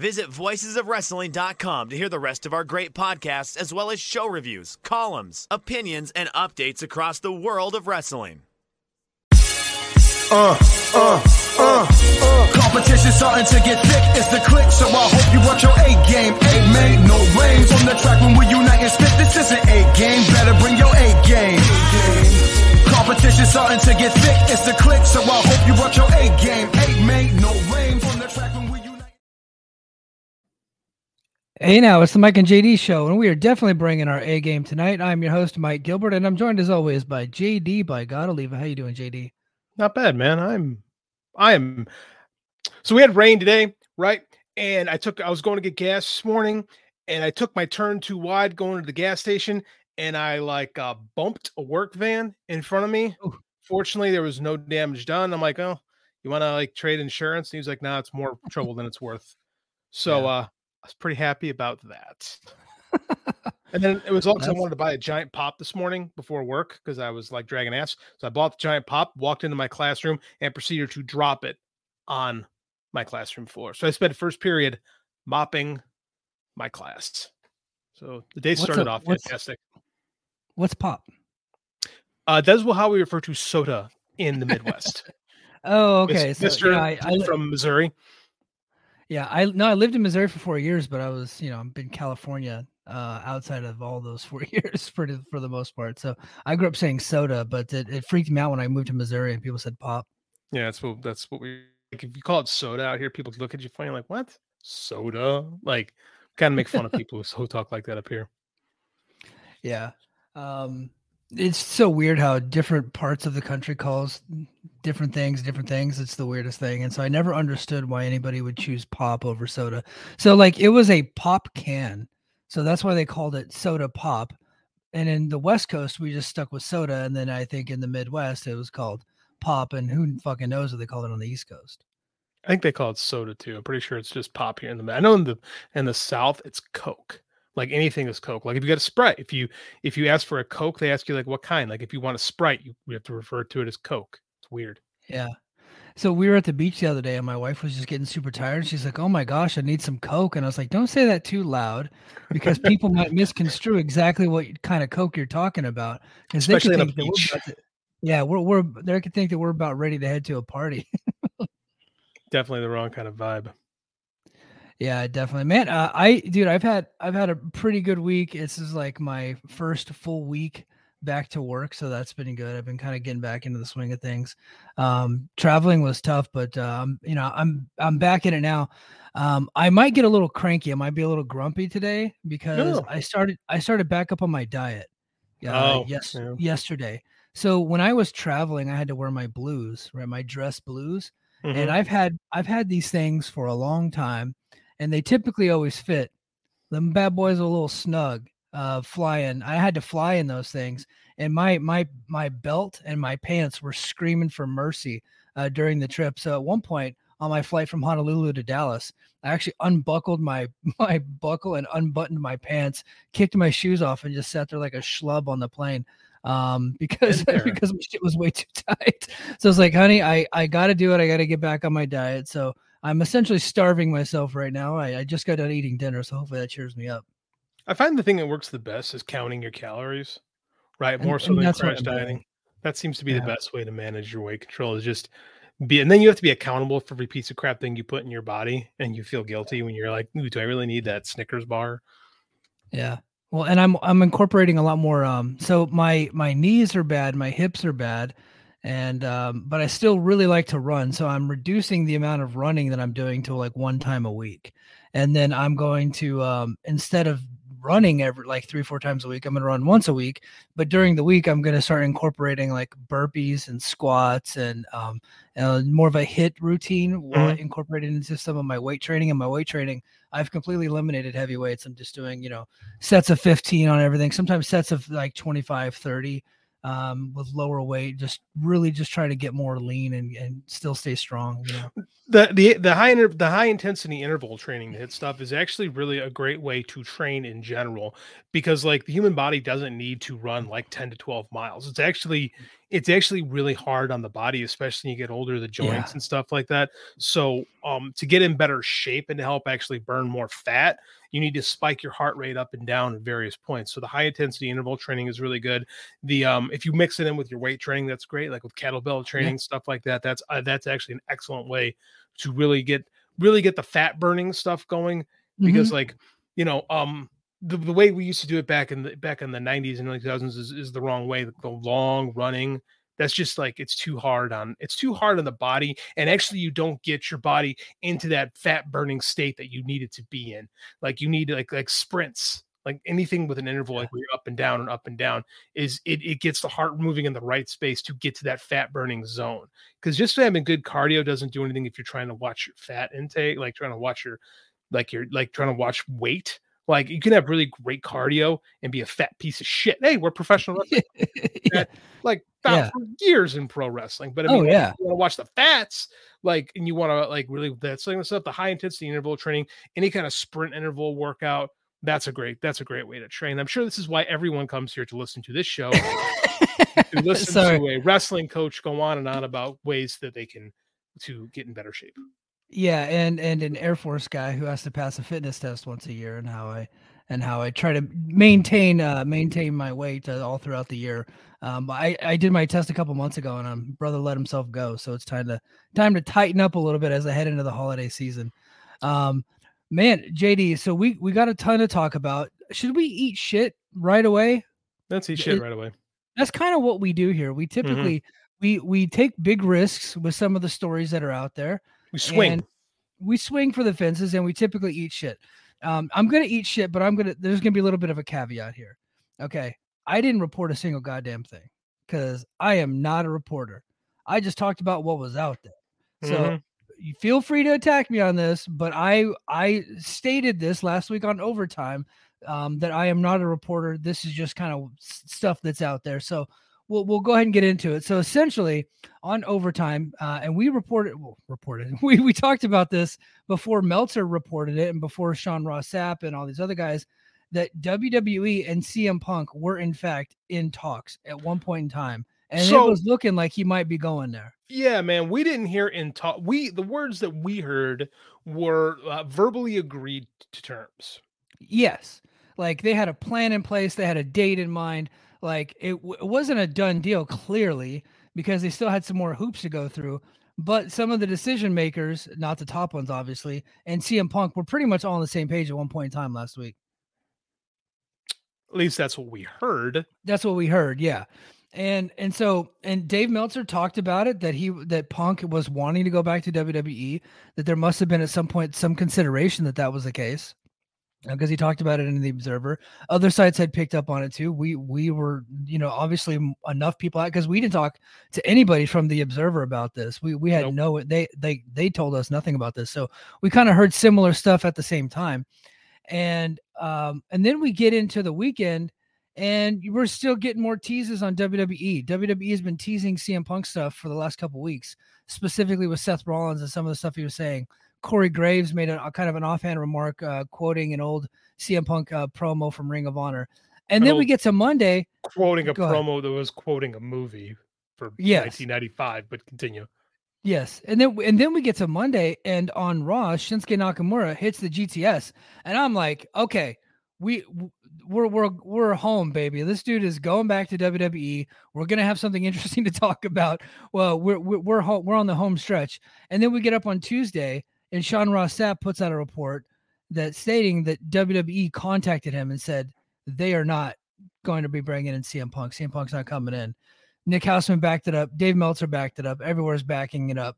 Visit voicesofwrestling.com to hear the rest of our great podcasts, as well as show reviews, columns, opinions, and updates across the world of wrestling. Uh, uh, uh, uh. Competition starting to get thick. It's the click, so I hope you watch your A game. A made no rain on the track when we unite and spit. This is an A game. Better bring your A game. Competition starting to get thick. It's the click, so I hope you watch your A game. A made no rain on the track when we. Hey now, it's the Mike and JD show, and we are definitely bringing our A game tonight. I'm your host, Mike Gilbert, and I'm joined as always by JD by God Oliva. How you doing, JD? Not bad, man. I'm I am so we had rain today, right? And I took I was going to get gas this morning and I took my turn too wide going to the gas station and I like uh bumped a work van in front of me. Ooh. Fortunately, there was no damage done. I'm like, oh, you want to like trade insurance? And he was like, no, nah, it's more trouble than it's worth. So Yeah. uh I was pretty happy about that. And then it was also I wanted to buy a giant pop this morning before work because I was like dragging ass. So I bought the giant pop, walked into my classroom, and proceeded to drop it on my classroom floor. So I spent first period mopping my class. So the day What's started a- off what's- fantastic. What's pop? Uh, that's how we refer to soda in the Midwest. Oh, okay. So Mr. yeah, I, I from Missouri. Yeah, I no, I lived in Missouri for four years, but I was, you know, I'm in California uh, outside of all those four years for the, for the most part. So I grew up saying soda, but it, it freaked me out when I moved to Missouri and people said pop. Yeah, that's what that's what we like. If you call it soda out here, people look at you funny, like what soda? Like, kind of make fun of people who so talk like that up here. Yeah. Um, it's so weird how different parts of the country calls different things different things. It's the weirdest thing. And so I never understood why anybody would choose pop over soda. So like it was a pop can. So that's why they called it soda pop. And in the West Coast, we just stuck with soda. And then I think in the Midwest, it was called pop. And who fucking knows what they called it on the East Coast? I think they call it soda too. I'm pretty sure it's just pop here in the. I know in the in the South it's Coke. Like anything is Coke. Like if you get a Sprite, if you if you ask for a Coke, they ask you like what kind. Like if you want a Sprite, you, you have to refer to it as Coke. It's weird. Yeah. So we were at the beach the other day and my wife was just getting super tired. She's like, Oh my gosh, I need some Coke. And I was like, Don't say that too loud because people might misconstrue exactly what kind of Coke you're talking about. Because they Especially could on a that we're beach. to, yeah, we're we're they could think that we're about ready to head to a party. Definitely the wrong kind of vibe. Yeah, definitely, man. Uh, I, dude, I've had I've had a pretty good week. This is like my first full week back to work, so that's been good. I've been kind of getting back into the swing of things. Um, traveling was tough, but um, you know, I'm I'm back in it now. Um, I might get a little cranky. I might be a little grumpy today because No. I started I started back up on my diet. Uh, Oh, yes, yeah. yesterday. So when I was traveling, I had to wear my blues, right? My dress blues Mhm. and I've had I've had these things for a long time, and they typically always fit. Them bad boys are a little snug. Uh, flying, I had to fly in those things, and my my my belt and my pants were screaming for mercy uh, during the trip. So at one point on my flight from Honolulu to Dallas, I actually unbuckled my my buckle and unbuttoned my pants, kicked my shoes off, and just sat there like a schlub on the plane um because because my shit was way too tight so it's like honey i i gotta do it i gotta get back on my diet so i'm essentially starving myself right now i, I just got done eating dinner so hopefully that cheers me up I find the thing that works the best is counting your calories, right? And- More so and than crash dieting. That seems to be the best way to manage your weight control. Is just be, and then you have to be accountable for every piece of crap thing you put in your body, and you feel guilty when you're like, "Ooh, do I really need that Snickers bar?" yeah well and i'm i'm incorporating a lot more um so my my knees are bad my hips are bad and um but i still really like to run so i'm reducing the amount of running that i'm doing to like one time a week and then i'm going to um instead of running every like three four times a week. I'm gonna run once a week, but during the week I'm gonna start incorporating like burpees and squats and um uh, more of a hit routine while Mhm. incorporated into some of my weight training. And my weight training, I've completely eliminated heavy weights. I'm just doing you know sets of 15 on everything. Sometimes sets of like 25, 30 um with lower weight just really just try to get more lean and, and still stay strong you know? The the the high inter- the high intensity interval training the hit stuff is actually really a great way to train in general because like the human body doesn't need to run like 10 to 12 miles. It's actually it's actually really hard on the body especially when you get older the joints Yeah. and stuff like that. So um to get in better shape and to help actually burn more fat you need to spike your heart rate up and down at various points. So the high intensity interval training is really good. The um if you mix it in with your weight training that's great like with kettlebell training stuff like that that's uh, that's actually an excellent way to really get really get the fat burning stuff going because like you know um the, the way we used to do it back in the back in the 90s and early 2000s is, is the wrong way the long running that's just like it's too hard on it's too hard on the body and actually you don't get your body into that fat burning state that you need it to be in. Like you need like like sprints like anything with an interval like where you're up and down and up and down is it, it gets the heart moving in the right space to get to that fat burning zone. Because just having good cardio doesn't do anything if you're trying to watch your fat intake like trying to watch your like you're like trying to watch weight like you can have really great cardio and be a fat piece of shit hey we're professional wrestlers, yeah. like Yeah. years in pro wrestling but i Oh, yeah. you want to watch the fats like and you want to like really that's like stuff the high intensity interval training any kind of sprint interval workout that's a great that's a great way to train i'm sure this is why everyone comes here to listen to this show to listen Sorry. to a wrestling coach go on and on about ways that they can to get in better shape Yeah, and and an Air Force guy who has to pass a fitness test once a year, and how I and how I try to maintain uh, maintain my weight uh, all throughout the year. Um, I I did my test a couple months ago, and um, brother let himself go, so it's time to time to tighten up a little bit as I head into the holiday season. Um, man, JD, so we we got a ton to talk about. Should we eat shit right away? that's eat It- shit right away that's kind of what we do here. We typically we we take big risks with some of the stories that are out there. We swing and we swing for the fences and we typically eat shit. Um, I'm gonna eat shit, but I'm gonna there's gonna be a little bit of a caveat here. Okay. I didn't report a single goddamn thing because I am not a reporter. I just talked about what was out there. So Mhm. you feel free to attack me on this, but I I stated this last week on overtime um, that I am not a reporter. This is just kind of stuff that's out there. So we'll we'll go ahead and get into it. So essentially, on overtime, uh, and we reported well, reported we we talked about this before Meltzer reported it and before Sean Ross Sapp and all these other guys that WWE and CM Punk were in fact in talks at one point in time. And So- it was looking like he might be going there. Yeah, man, we didn't hear in talk. We the words that we heard were uh, verbally agreed to terms. Yes. Like they had a plan in place, they had a date in mind. Like it, w- it wasn't a done deal, clearly, because they still had some more hoops to go through. But some of the decision makers, not the top ones, obviously, and CM Punk were pretty much all on the same page at one point in time last week. At least that's what we heard. That's what we heard, yeah. And and so and Dave Meltzer talked about it that he that Punk was wanting to go back to WWE, that there must have been at some point some consideration that that was the case. Because he talked about it in the Observer, other sites had picked up on it too. We we were, you know, obviously enough people out because we didn't talk to anybody from the Observer about this. We we had Nope. no they they they told us nothing about this. So we kind of heard similar stuff at the same time, and um and then we get into the weekend and we're still getting more teases on WWE. WWE has been teasing CM Punk stuff for the last couple weeks, specifically with Seth Rollins and some of the stuff he was saying. Corey Graves made a, a kind of an offhand remark, uh, quoting an old CM Punk uh, promo from Ring of Honor. And An then we get to Monday. Quoting a Go ahead. promo that was quoting a movie for Yes. 1995, but continue. Yes, and then and then we get to Monday, and on Raw, Shinsuke Nakamura hits the GTS, and I'm like, okay, we we're we're we're home, baby. This dude is going back to WWE. We're gonna have something interesting to talk about. Well, we're we're we're, ho- we're on the home stretch, and then we get up on Tuesday, and Sean Ross Sapp puts out a report that stating that WWE contacted him and said they are not going to be bringing in CM Punk. CM Punk's not coming in. Nick Hausman backed it up. Dave Meltzer backed it up. Everywhere's backing it up.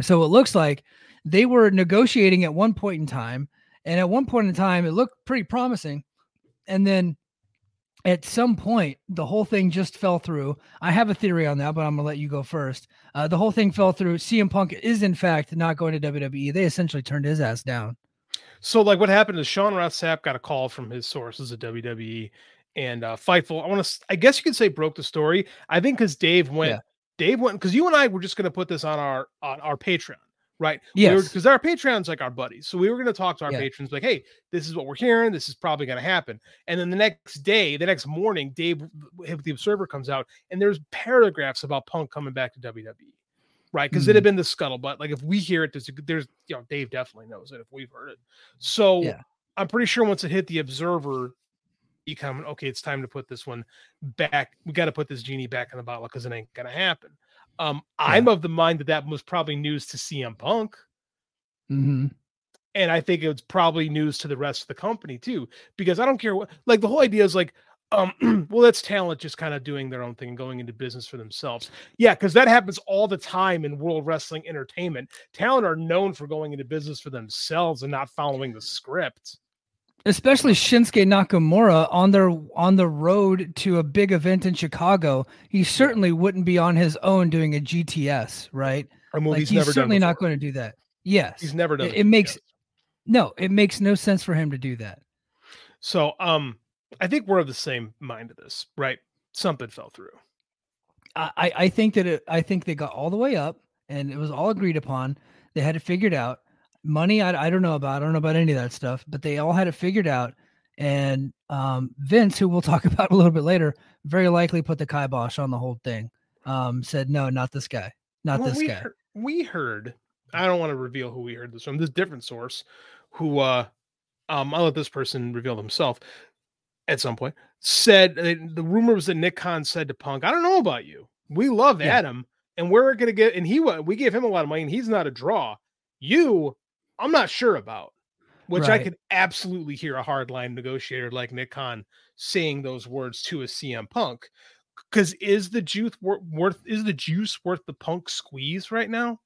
So it looks like they were negotiating at one point in time. And at one point in time, it looked pretty promising and then at some point the whole thing just fell through. I have a theory on that, but I'm gonna let you go first. Uh, the whole thing fell through. CM Punk is in fact not going to WWE. They essentially turned his ass down. So, like, what happened is Sean Ross Sapp got a call from his sources at WWE, and uh, Fightful. I want to, I guess you could say, broke the story. I think because Dave went, Yeah. Dave went because you and I were just going to put this on our on our Patreon, right? Yes. Because our Patreon's like our buddies, so we were going to talk to our Yeah. patrons, like, hey, this is what we're hearing. This is probably going to happen. And then the next day, the next morning, Dave, the Observer comes out, and there's paragraphs about Punk coming back to WWE. Right, because it Mm-hmm. had been the scuttlebutt. Like if we hear it, there's, there's, you know, Dave definitely knows it if we've heard it. So Yeah. I'm pretty sure once it hit the Observer, you come, okay, it's time to put this one back. We got to put this genie back in the bottle because it ain't gonna happen. Um, I'm of the mind that that was probably news to CM Punk, Mm-hmm. and I think it's probably news to the rest of the company too, because I don't care what. Like the whole idea is like, um, well, that's talent just kind of doing their own thing and going into business for themselves. Yeah, because that happens all the time in World Wrestling Entertainment. Talent are known for going into business for themselves and not following the script. Especially Shinsuke Nakamura on their on the road to a big event in Chicago, he certainly wouldn't be on his own doing a GTS, right? Or well, like he's, he's, never done certainly not going to do that. Yes, He's never done. It, it makes no, it makes no sense for him to do that. So, um, I think we're of the same mind of this, right? Something fell through. I I- I think that it, I think they got all the way up and it was all agreed upon. They had it figured out. Money, I, I don't know about. I don't know about any of that stuff, but they all had it figured out. And um, Vince, who we'll talk about a little bit later, very likely put the kibosh on the whole thing. Um, said no, not this guy, not Well, this we guy. Heard, we heard. I don't want to reveal who we heard this from. This different source, who uh, um, I'll let this person reveal himself at some point. Said uh, the rumor was that Nick Khan said to Punk, "I don't know about you. We love Yeah. Adam, and we're gonna get." And he we gave him a lot of money, and he's not a draw. You, I'm not sure about. Which I Right. could absolutely hear a hardline negotiator like Nick Khan saying those words to a CM Punk. Because is the juice wor- worth is the juice worth the Punk squeeze right now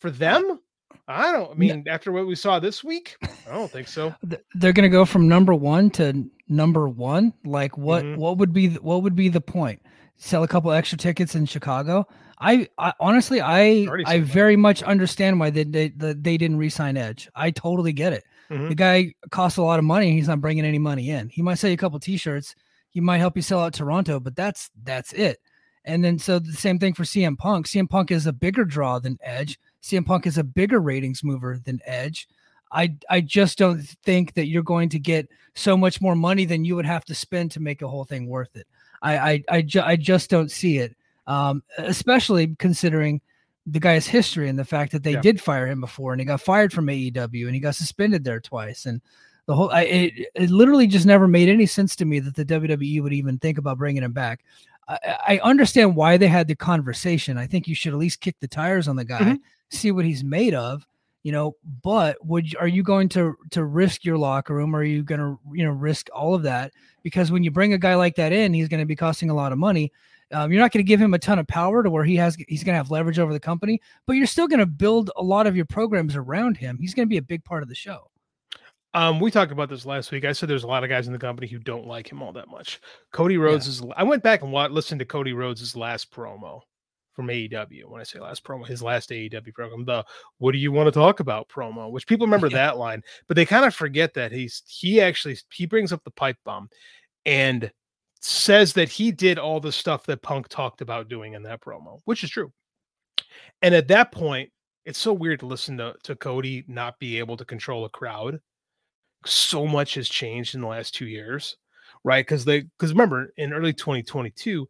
for them? I don't. I mean, after what we saw this week, I don't think so. They're gonna go from number one to number one. Like what? Mhm. What would be? th- What would be the point? Sell a couple extra tickets in Chicago. I, I honestly, I, I very much understand why they they, they, they didn't re-sign Edge. I totally get it. Mhm. The guy costs a lot of money. He's not bringing any money in. He might sell you a couple T-shirts. He might help you sell out Toronto, but that's that's it. And then so the same thing for CM Punk. CM Punk is a bigger draw than Edge. CM Punk is a bigger ratings mover than Edge. I I just don't think that you're going to get so much more money than you would have to spend to make a whole thing worth it. I I I, ju- I just don't see it. Um, especially considering the guy's history and the fact that they Yeah. did fire him before and he got fired from AEW and he got suspended there twice and the whole I, it, it literally just never made any sense to me that the WWE would even think about bringing him back. I, I understand why they had the conversation. I think you should at least kick the tires on the guy, Mhm. see what he's made of, you know. But would you- are you going to to risk your locker room? Or are you going to you know risk all of that? Because when you bring a guy like that in, he's going to be costing a lot of money. Um, you're not going to give him a ton of power to where he has he's going to have leverage over the company, but you're still going to build a lot of your programs around him. He's going to be a big part of the show. Um, we talked about this last week. I said there's a lot of guys in the company who don't like him all that much. Cody Rhodes is. I went back and wa- listened to Cody Rhodes' last promo from AEW. When I say last promo, his last AEW program, the "What do you want to talk about?" promo, which people remember Yeah. that line, but they kind of forget that he's he actually he brings up the pipe bomb and says that he did all the stuff that Punk talked about doing in that promo, which is true. And at that point, it's so weird to listen to, to Cody not be able to control a crowd. So much has changed in the last two years, right? Because they because remember in early 2022,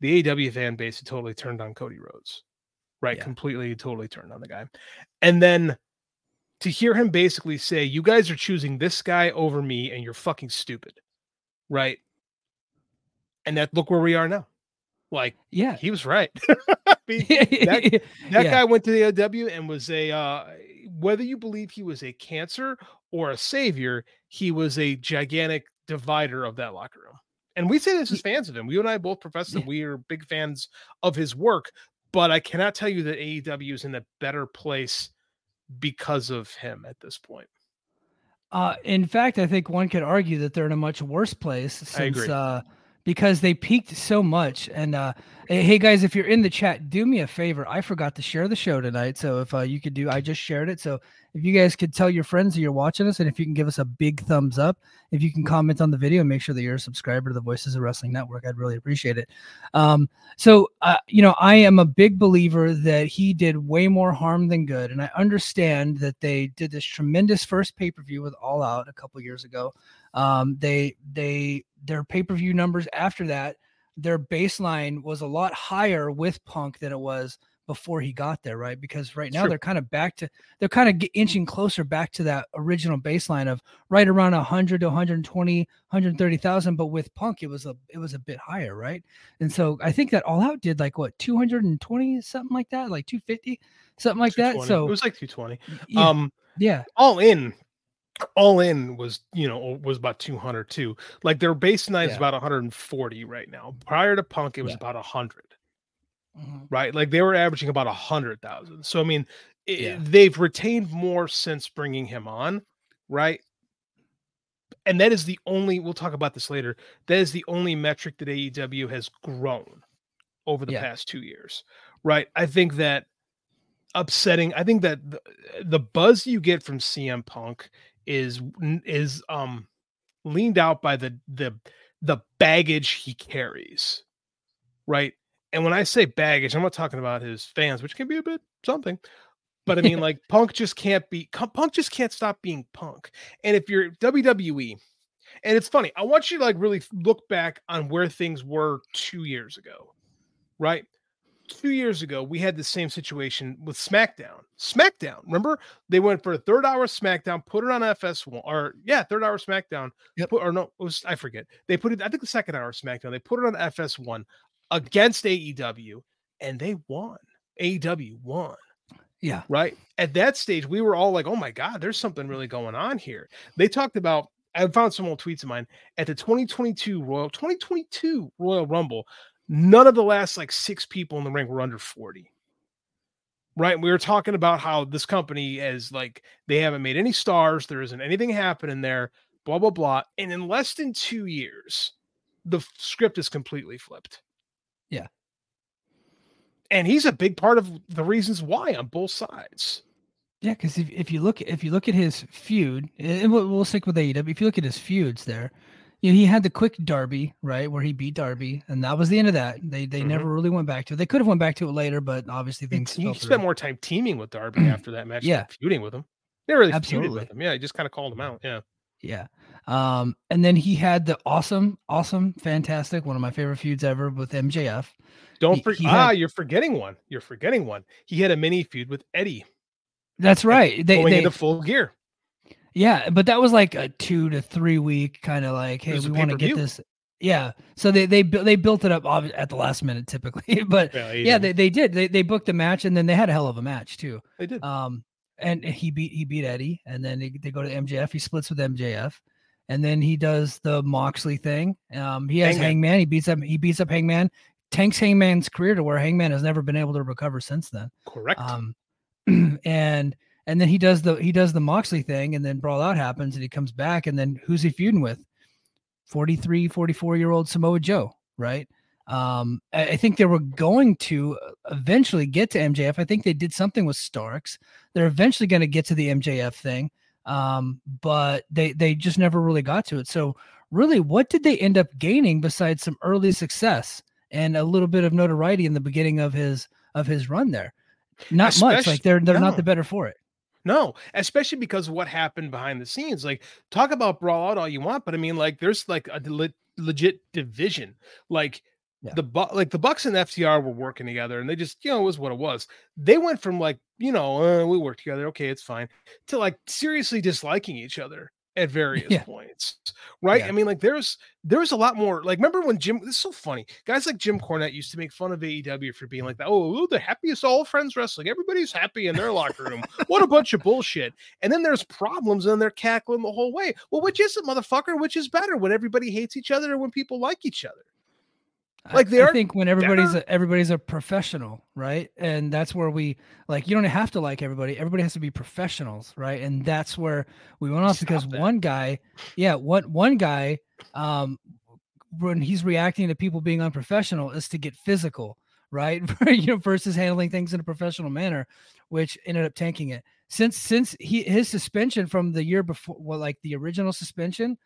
the AW fan base had totally turned on Cody Rhodes, right? Yeah. Completely, totally turned on the guy. And then to hear him basically say, You guys are choosing this guy over me, and you're fucking stupid, right? And that look where we are now. Like Yeah. he was right. I mean, that Yeah. guy went to the AW and was a uh, whether you believe he was a cancer or a savior, he was a gigantic divider of that locker room. And we say this as fans of him. You and I both profess that Yeah. we are big fans of his work, but I cannot tell you that AEW is in a better place because of him at this point. Uh, in fact, I think one could argue that they're in a much worse place since agree. uh, because they peaked so much. And uh, hey, guys, if you're in the chat, do me a favor. I forgot to share the show tonight, so if uh, you could do, I just shared it. So if you guys could tell your friends that you're watching us, and if you can give us a big thumbs up, if you can comment on the video, and make sure that you're a subscriber to the Voices of Wrestling Network, I'd really appreciate it. Um, so uh, you know, I am a big believer that he did way more harm than good, and I understand that they did this tremendous first pay per view with All Out a couple years ago. Um, they they their pay per view numbers after that, their baseline was a lot higher with Punk than it was before he got there, right? Because right now True. they're kind of back to they're kind of inching closer back to that original baseline of right around 100 to 120, 130,000. But with Punk, it was a it was a bit higher, right? And so I think that All Out did like what 220 something like that, like 250 something like that. So it was like 220. yeah, Um, yeah, all in, all in was you know was about 200 too. Like their baseline is Yeah. about 140 right now. Prior to Punk, it was Yeah. about 100. Mhm. right? Like they were averaging about a hundred thousand. So I mean, i Yeah. they've retained more since bringing him on, right? And that is the only. We'll talk about this later. That is the only metric that AEW has grown over the past two years, right? I think that upsetting. I think that the, the buzz you get from CM Punk is is um leaned out by the the the baggage he carries, right? And when I say baggage, I'm not talking about his fans, which can be a bit something. But I mean, like Punk just can't be Punk just can't stop being Punk. And if you're WWE, and it's funny, I want you to like really look back on where things were two years ago, right? Two years ago, we had the same situation with SmackDown. SmackDown, remember they went for a third hour SmackDown, put it on FS1, or yeah, third hour SmackDown, Yep. put, or no, it was I forget. They put it, I think the second hour SmackDown, they put it on FS1 against AEW, and they won. AEW won yeah, right? At that stage, we were all like, oh my God, there's something really going on here. They talked about, I found some old tweets of mine at the 2022 Royal 2022 Royal Rumble. None of the last like six people in the ring were under 40. Right. We were talking about how this company is like they haven't made any stars, there isn't anything happening there, blah, blah, blah. And in less than two years, the script is completely flipped. Yeah. And he's a big part of the reasons why on both sides. Yeah, because if, if you look if you look at his feud, and we'll, we'll stick with AEW. If you look at his feuds, there, you know, he had the quick Darby right where he beat Darby, and that was the end of that. They they Mhm. never really went back to it. They could have went back to it later, but obviously He, things. he fell spent through. more time teaming with Darby after that match, Yeah. feuding with him. Never really feuded with him. Yeah, he just kind of called him out. Yeah, Yeah. Um, and then he had the awesome, awesome, fantastic, one of my favorite feuds ever with MJF. don't He- forget. he Ah, had- you're forgetting one. You're forgetting one. He had a mini feud with Eddie That's right. They, going they into full gear. Yeah, but that was like a two to three week kind of like, hey, we want to get this. Yeah. So they they they built it up at the last minute typically, but Yeah, yeah, they, they did. They they booked a match and then they had a hell of a match too. they did. Um, and he beat he beat Eddie, and then they, they go to MJF. He splits with MJF, and then he does the Moxley thing. Um, he has Hangman. Hangman. He beats up he beats up Hangman. Tanks Hangman's career to where Hangman has never been able to recover since then. Correct. Um, and and then he does the he does the Moxley thing, and then Brawl Out happens, and he comes back, and then who's he feuding with? 43, 44 year old Samoa Joe, right? Um, I, I think they were going to eventually get to MJF. I think they did something with Starks. They're eventually going to get to the MJF thing, um, but they they just never really got to it. So really, what did they end up gaining besides some early success and a little bit of notoriety in the beginning of his of his run there? Not much. Like they're they're not the better for it. No, especially because what happened behind the scenes. Like, talk about brawl out all you want, but I mean, like, there's like a le- legit division. Like, Yeah. the Bu- like the Bucks and FTR were working together, and they just, you know, it was what it was. They went from like, you know, uh, we work together, okay, it's fine, to like seriously disliking each other at various Yeah. points, right? Yeah. I mean, like, there's there's a lot more. Like, remember when Jim? This is so funny. Guys like Jim Cornette used to make fun of AEW for being like that. Oh, the happiest all friends wrestling. Everybody's happy in their locker room. What a bunch of bullshit. And then there's problems and they're cackling the whole way. Well, which is it, motherfucker? Which is better when everybody hates each other or when people like each other? I- Like, they I are think when everybody's a, everybody's a professional, right? And that's where we like you don't have to like everybody. Everybody has to be professionals, right? And that's where we went off Stop because that. one guy, yeah, one one guy, um, when he's reacting to people being unprofessional is to get physical, right? you know, versus handling things in a professional manner, which ended up tanking it. Since since he his suspension from the year before, well, like the original suspension,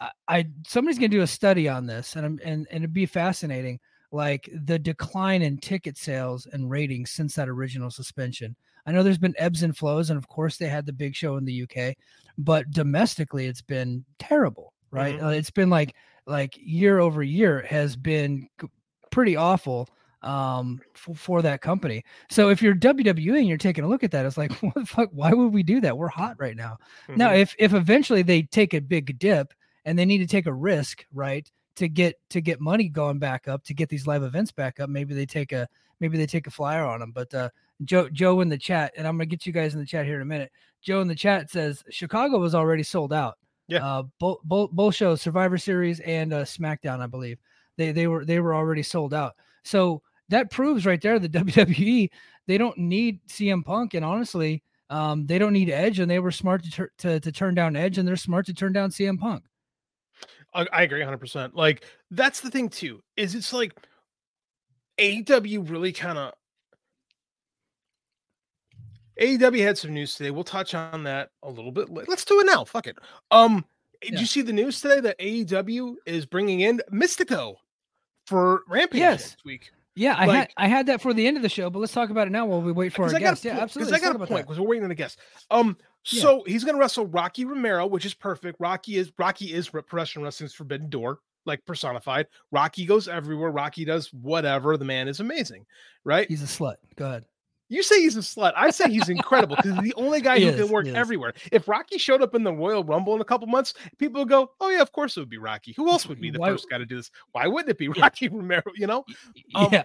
I, I somebody's gonna do a study on this, and I'm, and and it'd be fascinating, like the decline in ticket sales and ratings since that original suspension. I know there's been ebbs and flows, and of course they had the big show in the UK, but domestically it's been terrible, right? Uh, it's been like like year over year has been pretty awful um for, for that company. So if you're WWE and you're taking a look at that, it's like what the fuck? Why would we do that? We're hot right now. Now, Mhm. if if eventually they take a big dip and they need to take a risk, right, to get to get money going back up, to get these live events back up, maybe they take a maybe they take a flyer on them. But uh, Joe Joe in the chat, and I'm gonna get you guys in the chat here in a minute. Joe in the chat says Chicago was already sold out. Yeah. Uh, both both both shows, Survivor Series and uh, SmackDown, I believe they they were they were already sold out. So that proves right there that WWE they don't need CM Punk, and honestly, um, they don't need Edge, and they were smart to, tur- to to turn down Edge, and they're smart to turn down CM Punk. I, I agree 100%. Like, that's the thing, too, is it's like AEW really kind of. AEW had some news today. We'll touch on that a little bit. later. Let's do it now. Fuck it. Um, did you see the news today that AEW is bringing in Mystico for Rampage Yes. next week? Yeah, I had I had that for the end of the show, but let's talk about it now while we wait for our Because I got guest. Yeah, absolutely. Because I got a point. Because we're waiting on a guest. Um, Yeah. so he's gonna wrestle Rocky Romero, which is perfect. Rocky is Rocky is professional wrestling's forbidden door, like personified. Rocky goes everywhere. Rocky does whatever. The man is amazing, right? He's a slut. Go ahead. You say he's a slut. I say he's incredible because he's the only guy who is, can work everywhere. If Rocky showed up in the Royal Rumble in a couple months, people would go, "Oh yeah, of course it would be Rocky. Who else would be the Why- first guy to do this? Why wouldn't it be Yeah. Rocky Romero? You know." Um, yeah,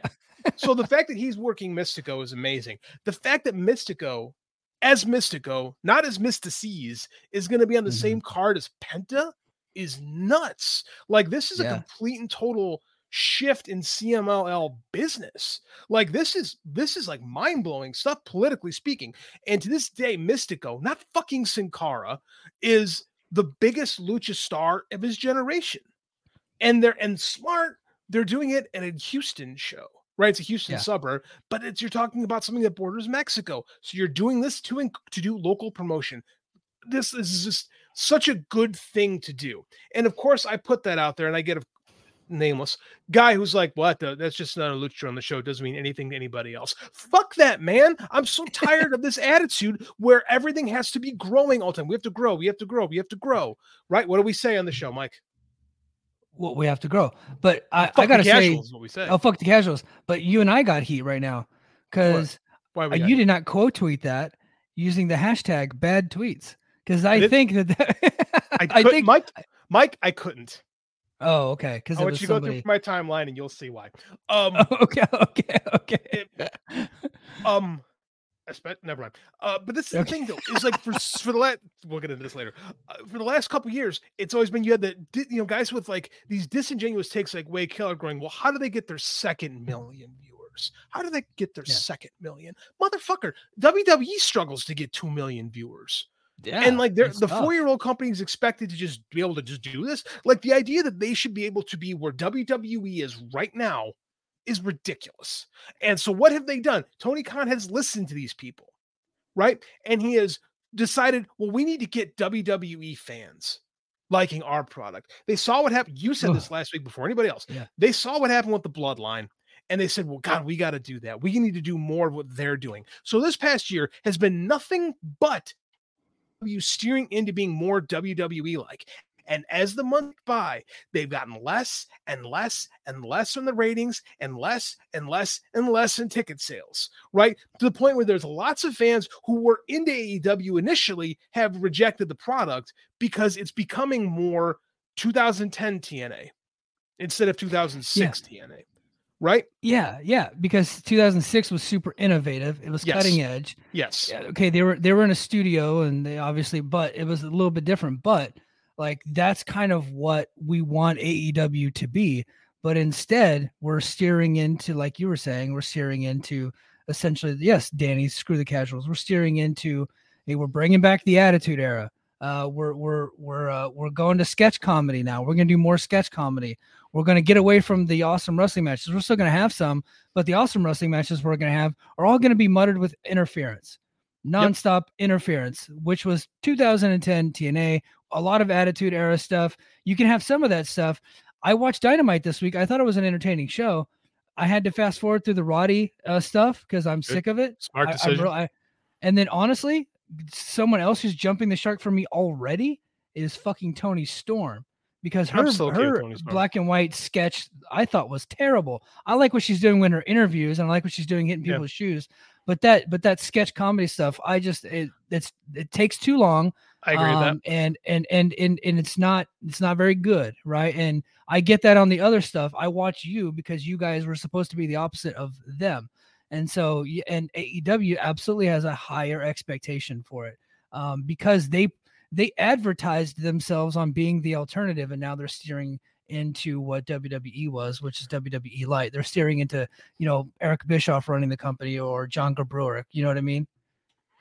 so the fact that he's working Mystico is amazing. The fact that Mystico, as Mystico, not as Mystices, is going to be on the Mhm. same card as Penta is nuts. Like this is a complete and total shift in CMLL business. Like this is this is like mind-blowing stuff politically speaking. And to this day Mystico, not fucking Sin Cara, is the biggest lucha star of his generation. And they're and smart, they're doing it at a Houston show. Right, it's a Houston Yeah. suburb, but it's you're talking about something that borders Mexico. So you're doing this to inc- to do local promotion. This is just such a good thing to do. And of course, I put that out there, and I get a nameless guy who's like, "What? The, that's just not a luchador on the show. Doesn't mean anything to anybody else." Fuck that, man. I'm so tired of this attitude where everything has to be growing all the time. We have to grow. We have to grow. We have to grow. Right? What do we say on the show, Mike? well, we have to grow. But I, I gotta say, casuals is what we say. oh fuck the casuals. But you and I got heat right now because Why uh, you you? did not quote tweet that using the hashtag bad tweets because I, did- think that, that I, I think Mike. Mike, I couldn't. Oh okay because I want you to go through my timeline, and you'll see why. Um, okay, okay, okay. um I spent never mind. Uh, but this is the thing though, is like for for the last we'll get into this later. Uh, for the last couple years, it's always been you had the you know guys with like these disingenuous takes like Wade Keller going, well, how do they get their second million viewers? How do they get their Yeah. second million? Motherfucker, WWE struggles to get two million viewers Yeah, and like they're the four-year-old company is expected to just be able to just do this. Like the idea that they should be able to be where wwe is right now is ridiculous. And so what have they done? Tony khan has listened to these people right? And he has decided well we need to get wwe fans liking our product. They saw what happened. You said this last week before anybody else. Yeah. they saw what happened with the bloodline and they said well god we got to do that. We need to do more of what they're doing. So this past year has been nothing but steering into being more WWE like. And as the month by, they've gotten less and less and less on the ratings and less and less and less in ticket sales, right? To the point where there's lots of fans who were into AEW initially have rejected the product because it's becoming more 2010 TNA instead of 2006 TNA, right? Yeah, yeah, because 2006 was super innovative. It was Yes. cutting edge. Yes. Yeah, okay, they were they were in a studio and they obviously, but it was a little bit different. But like that's kind of what we want AEW to be. but instead we're steering into, like you were saying, we're steering into essentially, yes, Danny, screw the casuals. We're steering into, hey, we're bringing back the Attitude Era. Uh, we're we're we're uh, we're going to sketch comedy now. We're gonna do more sketch comedy. We're gonna get away from the awesome wrestling matches. We're still gonna have some, but the awesome wrestling matches we're gonna have are all gonna be muttered with interference, nonstop yep. interference, which was 2010 TNA. A lot of Attitude Era stuff. You can have some of that stuff. I watched Dynamite this week. I thought it was an entertaining show. I had to fast forward through the Roddy uh, stuff because I'm Good. sick of it. Smart decision. I, I, and then honestly, someone else who's jumping the shark for me already is fucking Toni Storm because her her black and white sketch I thought was terrible. I like what she's doing in her interviews and I like what she's doing hitting people's yeah. shoes, but that but that sketch comedy stuff, I just it it's it takes too long. I agree um, with that. Um, and, and and and and it's not it's not very good, right? And I get that on the other stuff. I watch you because you guys were supposed to be the opposite of them. And so, and AEW absolutely has a higher expectation for it um, because they they advertised themselves on being the alternative, and now they're steering into what WWE was, which is WWE Light. They're steering into you know Eric Bischoff running the company or John Gaburick. You know what I mean?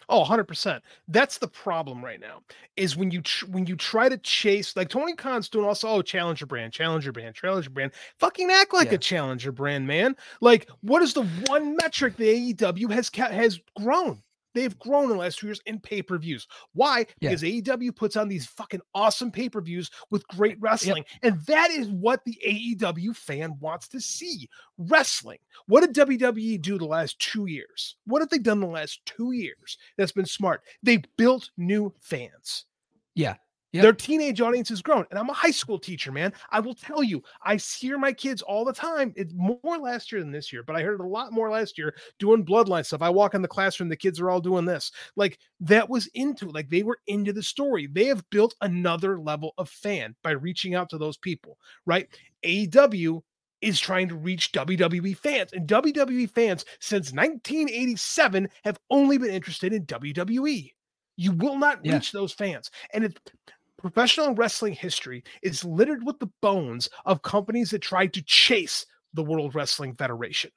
Oh, 100%. That's the problem right now. Is when you tr- when you try to chase like Tony Khan's doing also oh challenger brand, challenger brand, challenger brand. Fucking act like yeah. a challenger brand, man. Like what is the one metric the AEW has ca- has grown? They've grown in the last two years in pay per views. Why? Because yeah. AEW puts on these fucking awesome pay per views with great wrestling. Yep. And that is what the AEW fan wants to see wrestling. What did WWE do the last two years? What have they done the last two years that's been smart? They built new fans. Yeah. Yep. Their teenage audience has grown. And I'm a high school teacher, man. I will tell you, I hear my kids all the time. It's more last year than this year, but I heard it a lot more last year doing bloodline stuff. I walk in the classroom, the kids are all doing this. Like that was into like they were into the story. They have built another level of fan by reaching out to those people, right? AEW is trying to reach WWE fans. And WWE fans since 1987 have only been interested in WWE. You will not reach yeah. those fans. And it's Professional wrestling history is littered with the bones of companies that tried to chase the World Wrestling Federation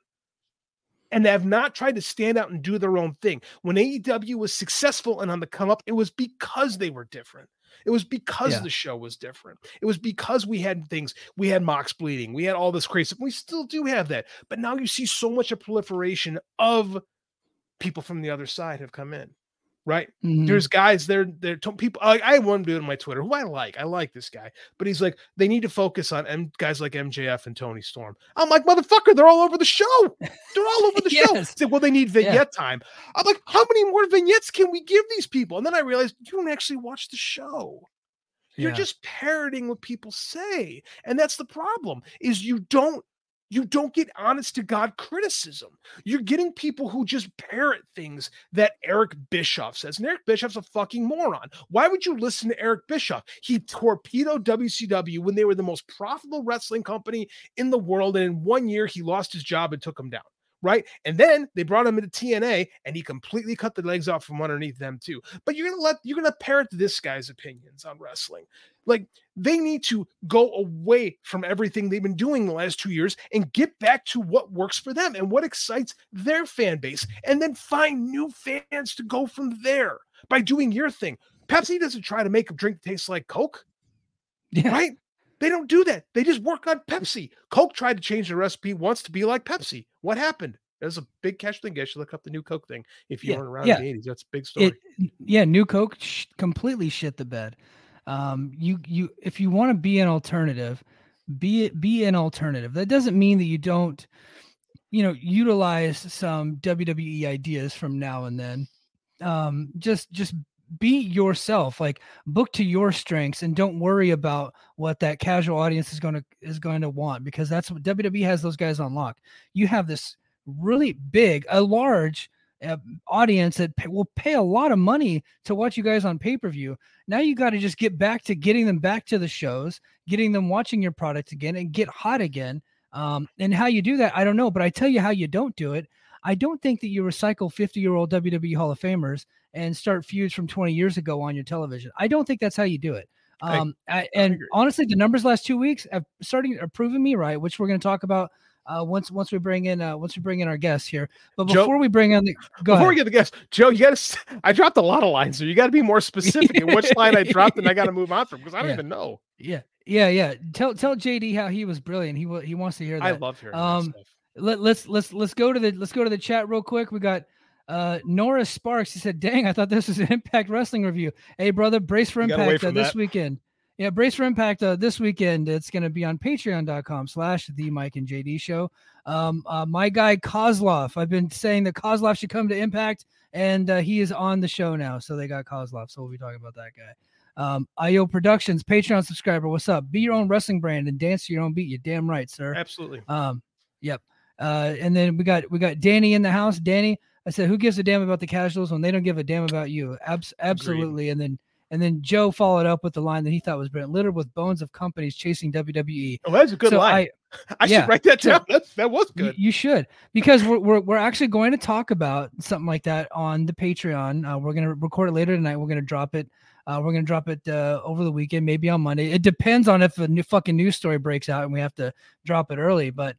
and have not tried to stand out and do their own thing. When AEW was successful and on the come up, it was because they were different. It was because yeah. the show was different. It was because we had things, we had Mox bleeding, we had all this crazy. Stuff. We still do have that. But now you see so much a proliferation of people from the other side have come in right? Mm-hmm. There's guys there, there people. I, I have one dude on my Twitter who I like. I like this guy, but he's like, they need to focus on M- guys like MJF and Toni Storm. I'm like, motherfucker, they're all over the show. They're all over the yes. show. Well, they need vignette yeah. time. I'm like, how many more vignettes can we give these people? And then I realized you don't actually watch the show. You're yeah. just parroting what people say. And that's the problem is you don't you don't get honest to God criticism. You're getting people who just parrot things that Eric Bischoff says. And Eric Bischoff's a fucking moron. Why would you listen to Eric Bischoff? He torpedoed WCW when they were the most profitable wrestling company in the world. And in one year, he lost his job and took him down right? And then they brought him into TNA and he completely cut the legs off from underneath them too. But you're gonna let you're gonna parrot this guy's opinions on wrestling. Like they need to go away from everything they've been doing the last two years and get back to what works for them and what excites their fan base, and then find new fans to go from there by doing your thing. Pepsi doesn't try to make a drink taste like Coke. Yeah. Right? They don't do that. They just work on Pepsi. Coke tried to change the recipe once to be like Pepsi. What happened? There's a big catch thing. Guys should look up the new Coke thing if you yeah, weren't around yeah. in the 80s. That's a big story. It, yeah, new Coke sh- completely shit the bed. Um, you you if you want to be an alternative, be it be an alternative. That doesn't mean that you don't, you know, utilize some WWE ideas from now and then. Um, just just be yourself like book to your strengths and don't worry about what that casual audience is going to is going to want because that's what WWE has those guys on lock. You have this really big, a large uh, audience that pay, will pay a lot of money to watch you guys on pay-per-view. Now you got to just get back to getting them back to the shows, getting them watching your product again and get hot again. Um, and how you do that, I don't know, but I tell you how you don't do it. I don't think that you recycle 50 year old WWE Hall of Famers and start feuds from 20 years ago on your television. I don't think that's how you do it. Um, I, and agree. honestly, the numbers last two weeks have starting are proving me right, which we're going to talk about uh, once once we bring in uh, once we bring in our guests here. But Joe, before we bring on the go Before ahead. we get the guests, Joe, you got to. I dropped a lot of lines, so you got to be more specific in which line I dropped, and I got to move on from because I don't Yeah. even know. yeah, yeah, yeah. Tell tell JD how he was brilliant. He wa- he wants to hear that. I love hearing Um, that stuff. let, let's let's let's go to the let's go to the chat real quick. We got uh Nora Sparks. He said, "Dang, I thought this was an Impact Wrestling review." Hey, brother, brace for You Impact uh, this weekend. Yeah, brace for Impact uh, this weekend. It's going to be on Patreon.com/slash The Mike and JD Show. Um, uh, my guy Kozlov. I've been saying that Kozlov should come to Impact, and uh, he is on the show now. So they got Kozlov. So we'll be talking about that guy. Um, IO Productions Patreon subscriber. What's up? Be your own wrestling brand and dance to your own beat. You damn right, sir. Absolutely. Um, yep. Uh, and then we got we got Danny in the house. Danny, I said, who gives a damn about the casuals when they don't give a damn about you? Abs- absolutely. And then and then Joe followed up with the line that he thought was brilliant, littered with bones of companies chasing WWE. Oh, that's a good so line. I, I, yeah, should write that so- down. That's, that was good. you should because we're, we're we're actually going to talk about something like that on the Patreon. Uh, we're gonna record it later tonight. We're gonna drop it. Uh, we're gonna drop it uh, over the weekend, maybe on Monday. It depends on if a new fucking news story breaks out and we have to drop it early. But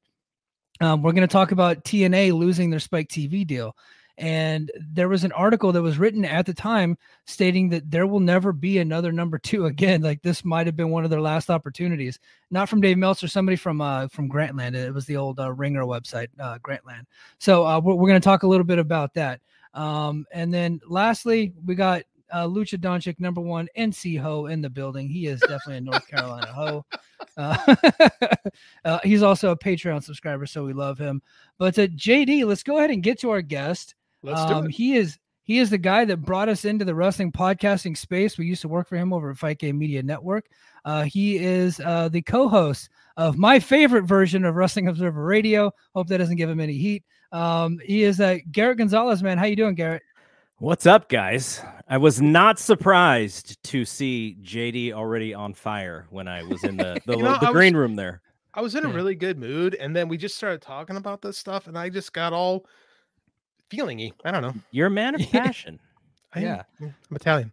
um, we're gonna talk about TNA losing their Spike TV deal. And there was an article that was written at the time stating that there will never be another number two again. Like this might have been one of their last opportunities not from Dave Meltzer, somebody from uh from Grantland. It was the old uh, Ringer website, uh, Grantland. So uh, we're, we're going to talk a little bit about that. Um, and then lastly, we got uh, Lucha Doncic, number one NC ho in the building. He is definitely a North Carolina ho. Uh, uh, he's also a Patreon subscriber, so we love him. But uh, JD, let's go ahead and get to our guest. Let's Um, do it. He is he is the guy that brought us into the wrestling podcasting space. We used to work for him over at Fight Game Media Network. Uh, he is uh, the co-host of my favorite version of Wrestling Observer Radio. Hope that doesn't give him any heat. Um, he is uh, Garrett Gonzales, man. How you doing, Garrett? What's up, guys? I was not surprised to see JD already on fire when I was in the the, You know, the I was- green room there. I was in a really good mood, and then we just started talking about this stuff, and I just got all feelingy. I don't know. You're a man of passion. I am- Yeah. I'm Italian.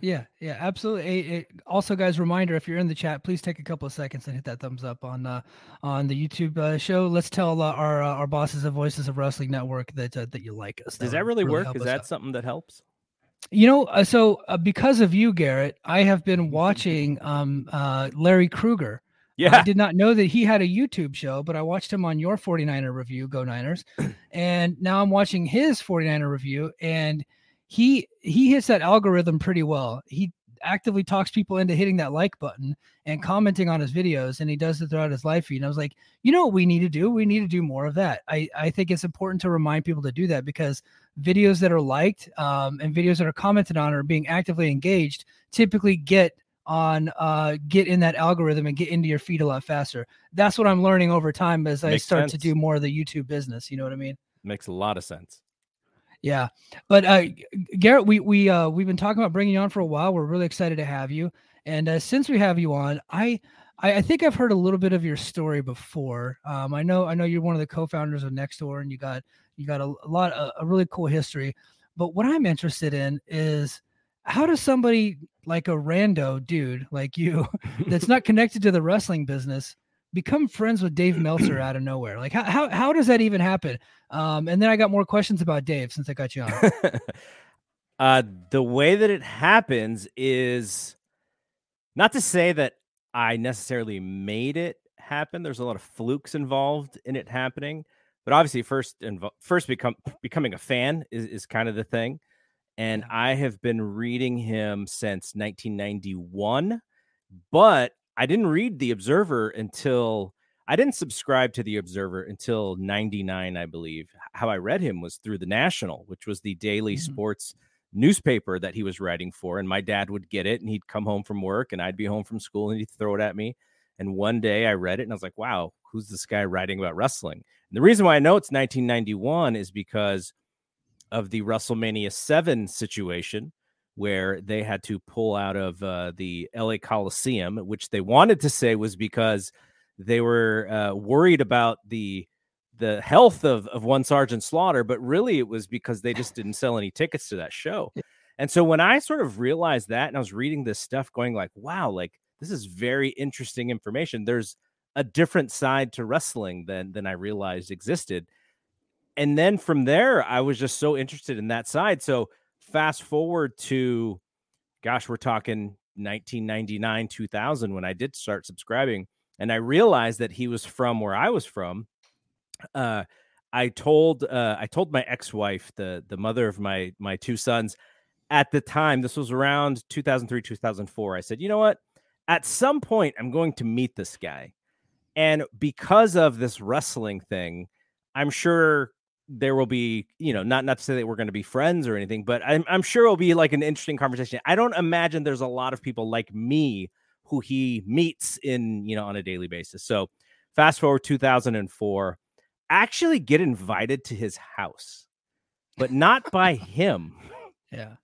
Yeah, yeah, absolutely. Eh, eh, also, guys, reminder: if you're in the chat, please take a couple of seconds and hit that thumbs up on uh, on the YouTube uh, show. Let's tell uh, our uh, our bosses of Voices of Wrestling Network that uh, that you like us. Does would that really work? help Is that out. something that helps? You know, uh, so uh, because of you, Garrett, I have been watching um uh Larry Krueger. I did not know that he had a YouTube show, but I watched him on your 49er review, Go Niners. and now I'm watching his 49er review and he he hits that algorithm pretty well. He actively talks people into hitting that like button and commenting on his videos and he does it throughout his live feed. And I was like, you know what we need to do? We need to do more of that. I, I think it's important to remind people to do that because videos that are liked um, and videos that are commented on or being actively engaged typically get on uh get in that algorithm and get into your feed a lot faster that's what i'm learning over time as i Makes start to do more of the youtube business you know what i mean Makes a lot of sense. yeah but uh garrett we we uh we've been talking about bringing you on for a while we're really excited to have you and uh, since we have you on i I, I think I've heard a little bit of your story before. Um, I know I know you're one of the co-founders of Nextdoor, and you got you got a, a lot a, a really cool history. But what I'm interested in is how does somebody like a rando dude like you that's not connected to the wrestling business become friends with Dave Meltzer out of nowhere? Like how how, how does that even happen? Um, and then I got more questions about Dave since I got you on. uh, the way that it happens is not to say that I necessarily made it happen. There's a lot of flukes involved in it happening, but obviously, first invo- first become becoming a fan is, is kind of the thing. And. I have been reading him since 1991, but I didn't read the Observer until I didn't subscribe to the Observer until 99, I believe. How I read him was through the National, which was the daily Mhm. sports newspaper that he was writing for. And my dad would get it and he'd come home from work and I'd be home from school and he'd throw it at me. And one day I read it and I was like, wow, who's this guy writing about wrestling? And the reason why I know it's 1991 is because of the WrestleMania 7 situation where they had to pull out of uh, the LA Coliseum, which they wanted to say was because they were uh, worried about the the health of, of one Sergeant Slaughter, but really it was because they just didn't sell any tickets to that show. And so when I sort of realized that and I was reading this stuff going like, wow, like this is very interesting information. There's a different side to wrestling than than I realized existed. And then from there, I was just so interested in that side. So fast forward to gosh, we're talking 1999, 2000 when I did start subscribing and I realized that he was from where I was from. Uh I told uh I told my ex-wife, the the mother of my my two sons, at the time, this was around 2003, 2004. I said, you know what? At some point, I'm going to meet this guy. And because of this wrestling thing, I'm sure there will be, you know, not not to say that we're going to be friends or anything, but I'm I'm sure it'll be like an interesting conversation. I don't imagine there's a lot of people like me who he meets in, you know, on a daily basis. So fast forward 2004, actually get invited to his house, but not by him. Yeah.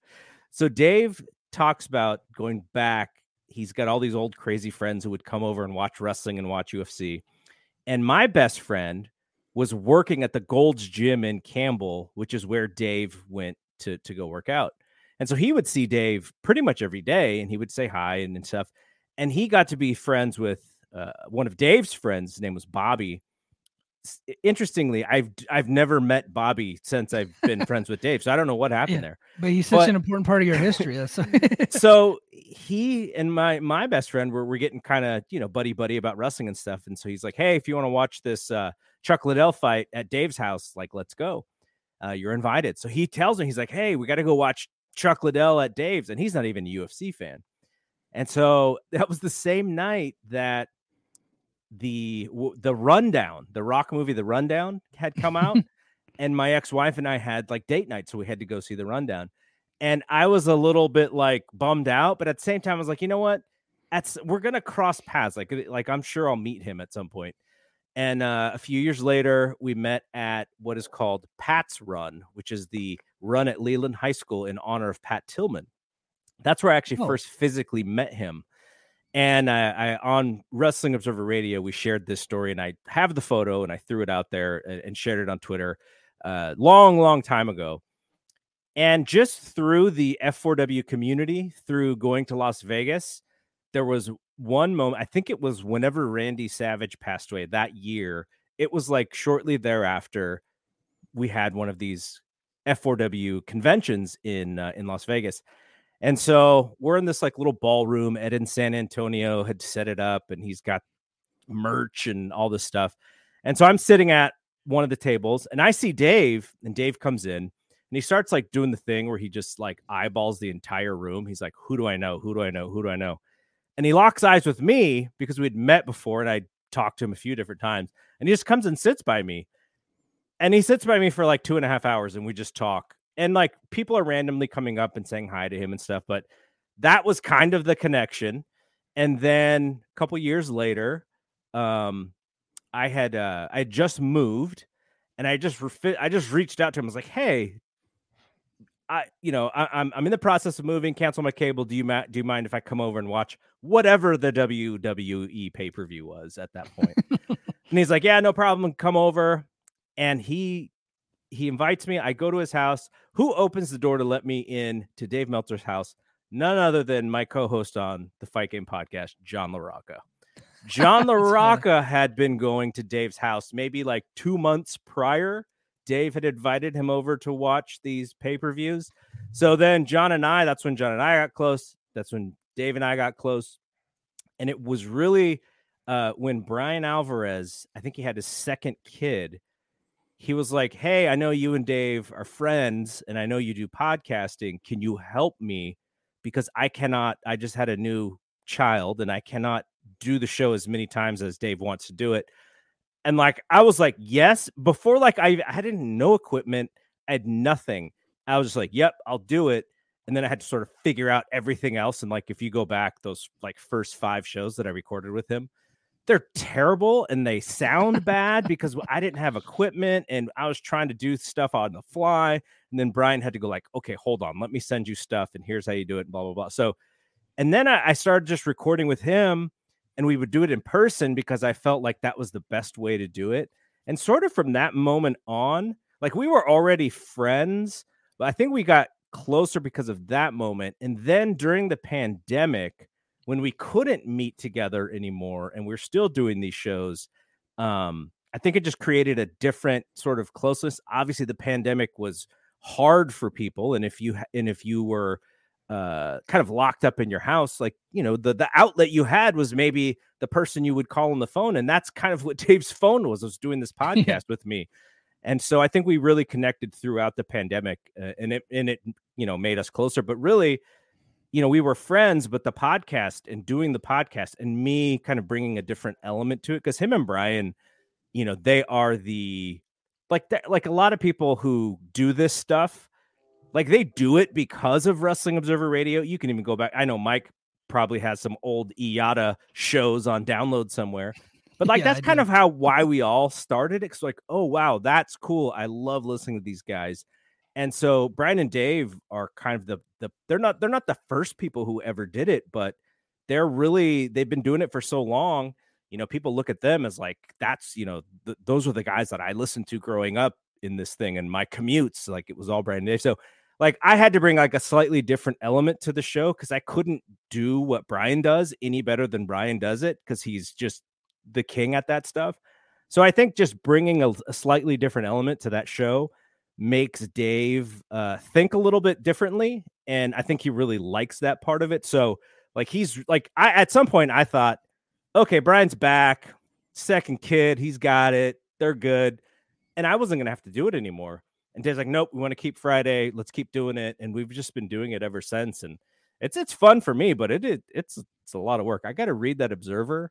So Dave talks about going back. He's got all these old crazy friends who would come over and watch wrestling and watch UFC. And my best friend was working at the Gold's Gym in Campbell, which is where Dave went to to go work out. And so he would see Dave pretty much every day and he would say hi and, and stuff. And he got to be friends with uh, one of Dave's friends. His name was Bobby interestingly, I've I've never met Bobby since I've been friends with Dave, so I don't know what happened yeah, there. But he's such but, an important part of your history. So he and my my best friend were we're getting kind of you know buddy buddy about wrestling and stuff, and so he's like, hey, if you want to watch this uh, Chuck Liddell fight at Dave's house, like let's go. Uh, you're invited. So he tells me he's like, hey, we got to go watch Chuck Liddell at Dave's, and he's not even a UFC fan. And so that was the same night that the the rundown, the rock movie, the rundown had come out, and my ex-wife and I had like date night, so we had to go see the rundown. And I was a little bit like bummed out, but at the same time, I was like, you know what? That's we're gonna cross paths. Like, like I'm sure I'll meet him at some point. And uh, a few years later, we met at what is called Pat's Run, which is the run at Leland High School in honor of Pat Tillman. That's where I actually oh. first physically met him. And I, I, on Wrestling Observer Radio, we shared this story, and I have the photo, and I threw it out there and, and shared it on Twitter, uh, long, long time ago. And just through the F4W community, through going to Las Vegas, there was one moment. I think it was whenever Randy Savage passed away that year. It was like shortly thereafter, we had one of these F4W conventions in uh, in Las Vegas and so we're in this like little ballroom. Ed in San Antonio had set it up and he's got merch and all this stuff. And so I'm sitting at one of the tables and I see Dave, and Dave comes in and he starts like doing the thing where he just like eyeballs the entire room. He's like, Who do I know? Who do I know? Who do I know? And he locks eyes with me because we'd met before and I talked to him a few different times. And he just comes and sits by me. And he sits by me for like two and a half hours and we just talk and like people are randomly coming up and saying hi to him and stuff but that was kind of the connection and then a couple years later um i had uh i had just moved and i just refi- i just reached out to him I was like hey I, you know, I, am I'm, I'm in the process of moving. Cancel my cable. Do you ma- do you mind if I come over and watch whatever the WWE pay per view was at that point? and he's like, yeah, no problem. Come over. And he he invites me. I go to his house. Who opens the door to let me in to Dave Meltzer's house? None other than my co-host on the Fight Game podcast, John LaRocca. John LaRocca had been going to Dave's house maybe like two months prior. Dave had invited him over to watch these pay-per-views. So then John and I, that's when John and I got close. That's when Dave and I got close. And it was really uh, when Brian Alvarez, I think he had his second kid he was like, Hey, I know you and Dave are friends and I know you do podcasting. Can you help me? Because I cannot, I just had a new child and I cannot do the show as many times as Dave wants to do it. And like, I was like, Yes. Before, like, I, I didn't know equipment, I had nothing. I was just like, Yep, I'll do it. And then I had to sort of figure out everything else. And like, if you go back those like first five shows that I recorded with him, they're terrible and they sound bad because I didn't have equipment and I was trying to do stuff on the fly. And then Brian had to go like, okay, hold on, let me send you stuff and here's how you do it, blah blah blah. So, and then I, I started just recording with him, and we would do it in person because I felt like that was the best way to do it. And sort of from that moment on, like we were already friends, but I think we got closer because of that moment. And then during the pandemic, when we couldn't meet together anymore and we're still doing these shows, um, I think it just created a different sort of closeness. Obviously, the pandemic was hard for people, and if you and if you were uh, kind of locked up in your house, like you know, the the outlet you had was maybe the person you would call on the phone, and that's kind of what Dave's phone was. Was doing this podcast with me, and so I think we really connected throughout the pandemic, uh, and it and it you know made us closer. But really, you know, we were friends, but the podcast and doing the podcast and me kind of bringing a different element to it because him and Brian, you know, they are the like like a lot of people who do this stuff like they do it because of Wrestling Observer Radio. You can even go back. I know Mike probably has some old IATA shows on download somewhere. But like yeah, that's I kind do. of how why we all started. It's like, oh wow, that's cool. I love listening to these guys. And so Brian and Dave are kind of the the they're not they're not the first people who ever did it, but they're really they've been doing it for so long. You know, people look at them as like that's you know th- those are the guys that I listened to growing up in this thing and my commutes like it was all Brian and Dave. So like I had to bring like a slightly different element to the show because I couldn't do what Brian does any better than Brian does it because he's just the king at that stuff. So I think just bringing a, a slightly different element to that show makes Dave uh, think a little bit differently, and I think he really likes that part of it. So like he's like I at some point I thought, okay, Brian's back, second kid, he's got it, they're good, and I wasn't gonna have to do it anymore. And Dave's like, nope, we want to keep Friday. Let's keep doing it. And we've just been doing it ever since. And it's it's fun for me, but it, it it's it's a lot of work. I got to read that Observer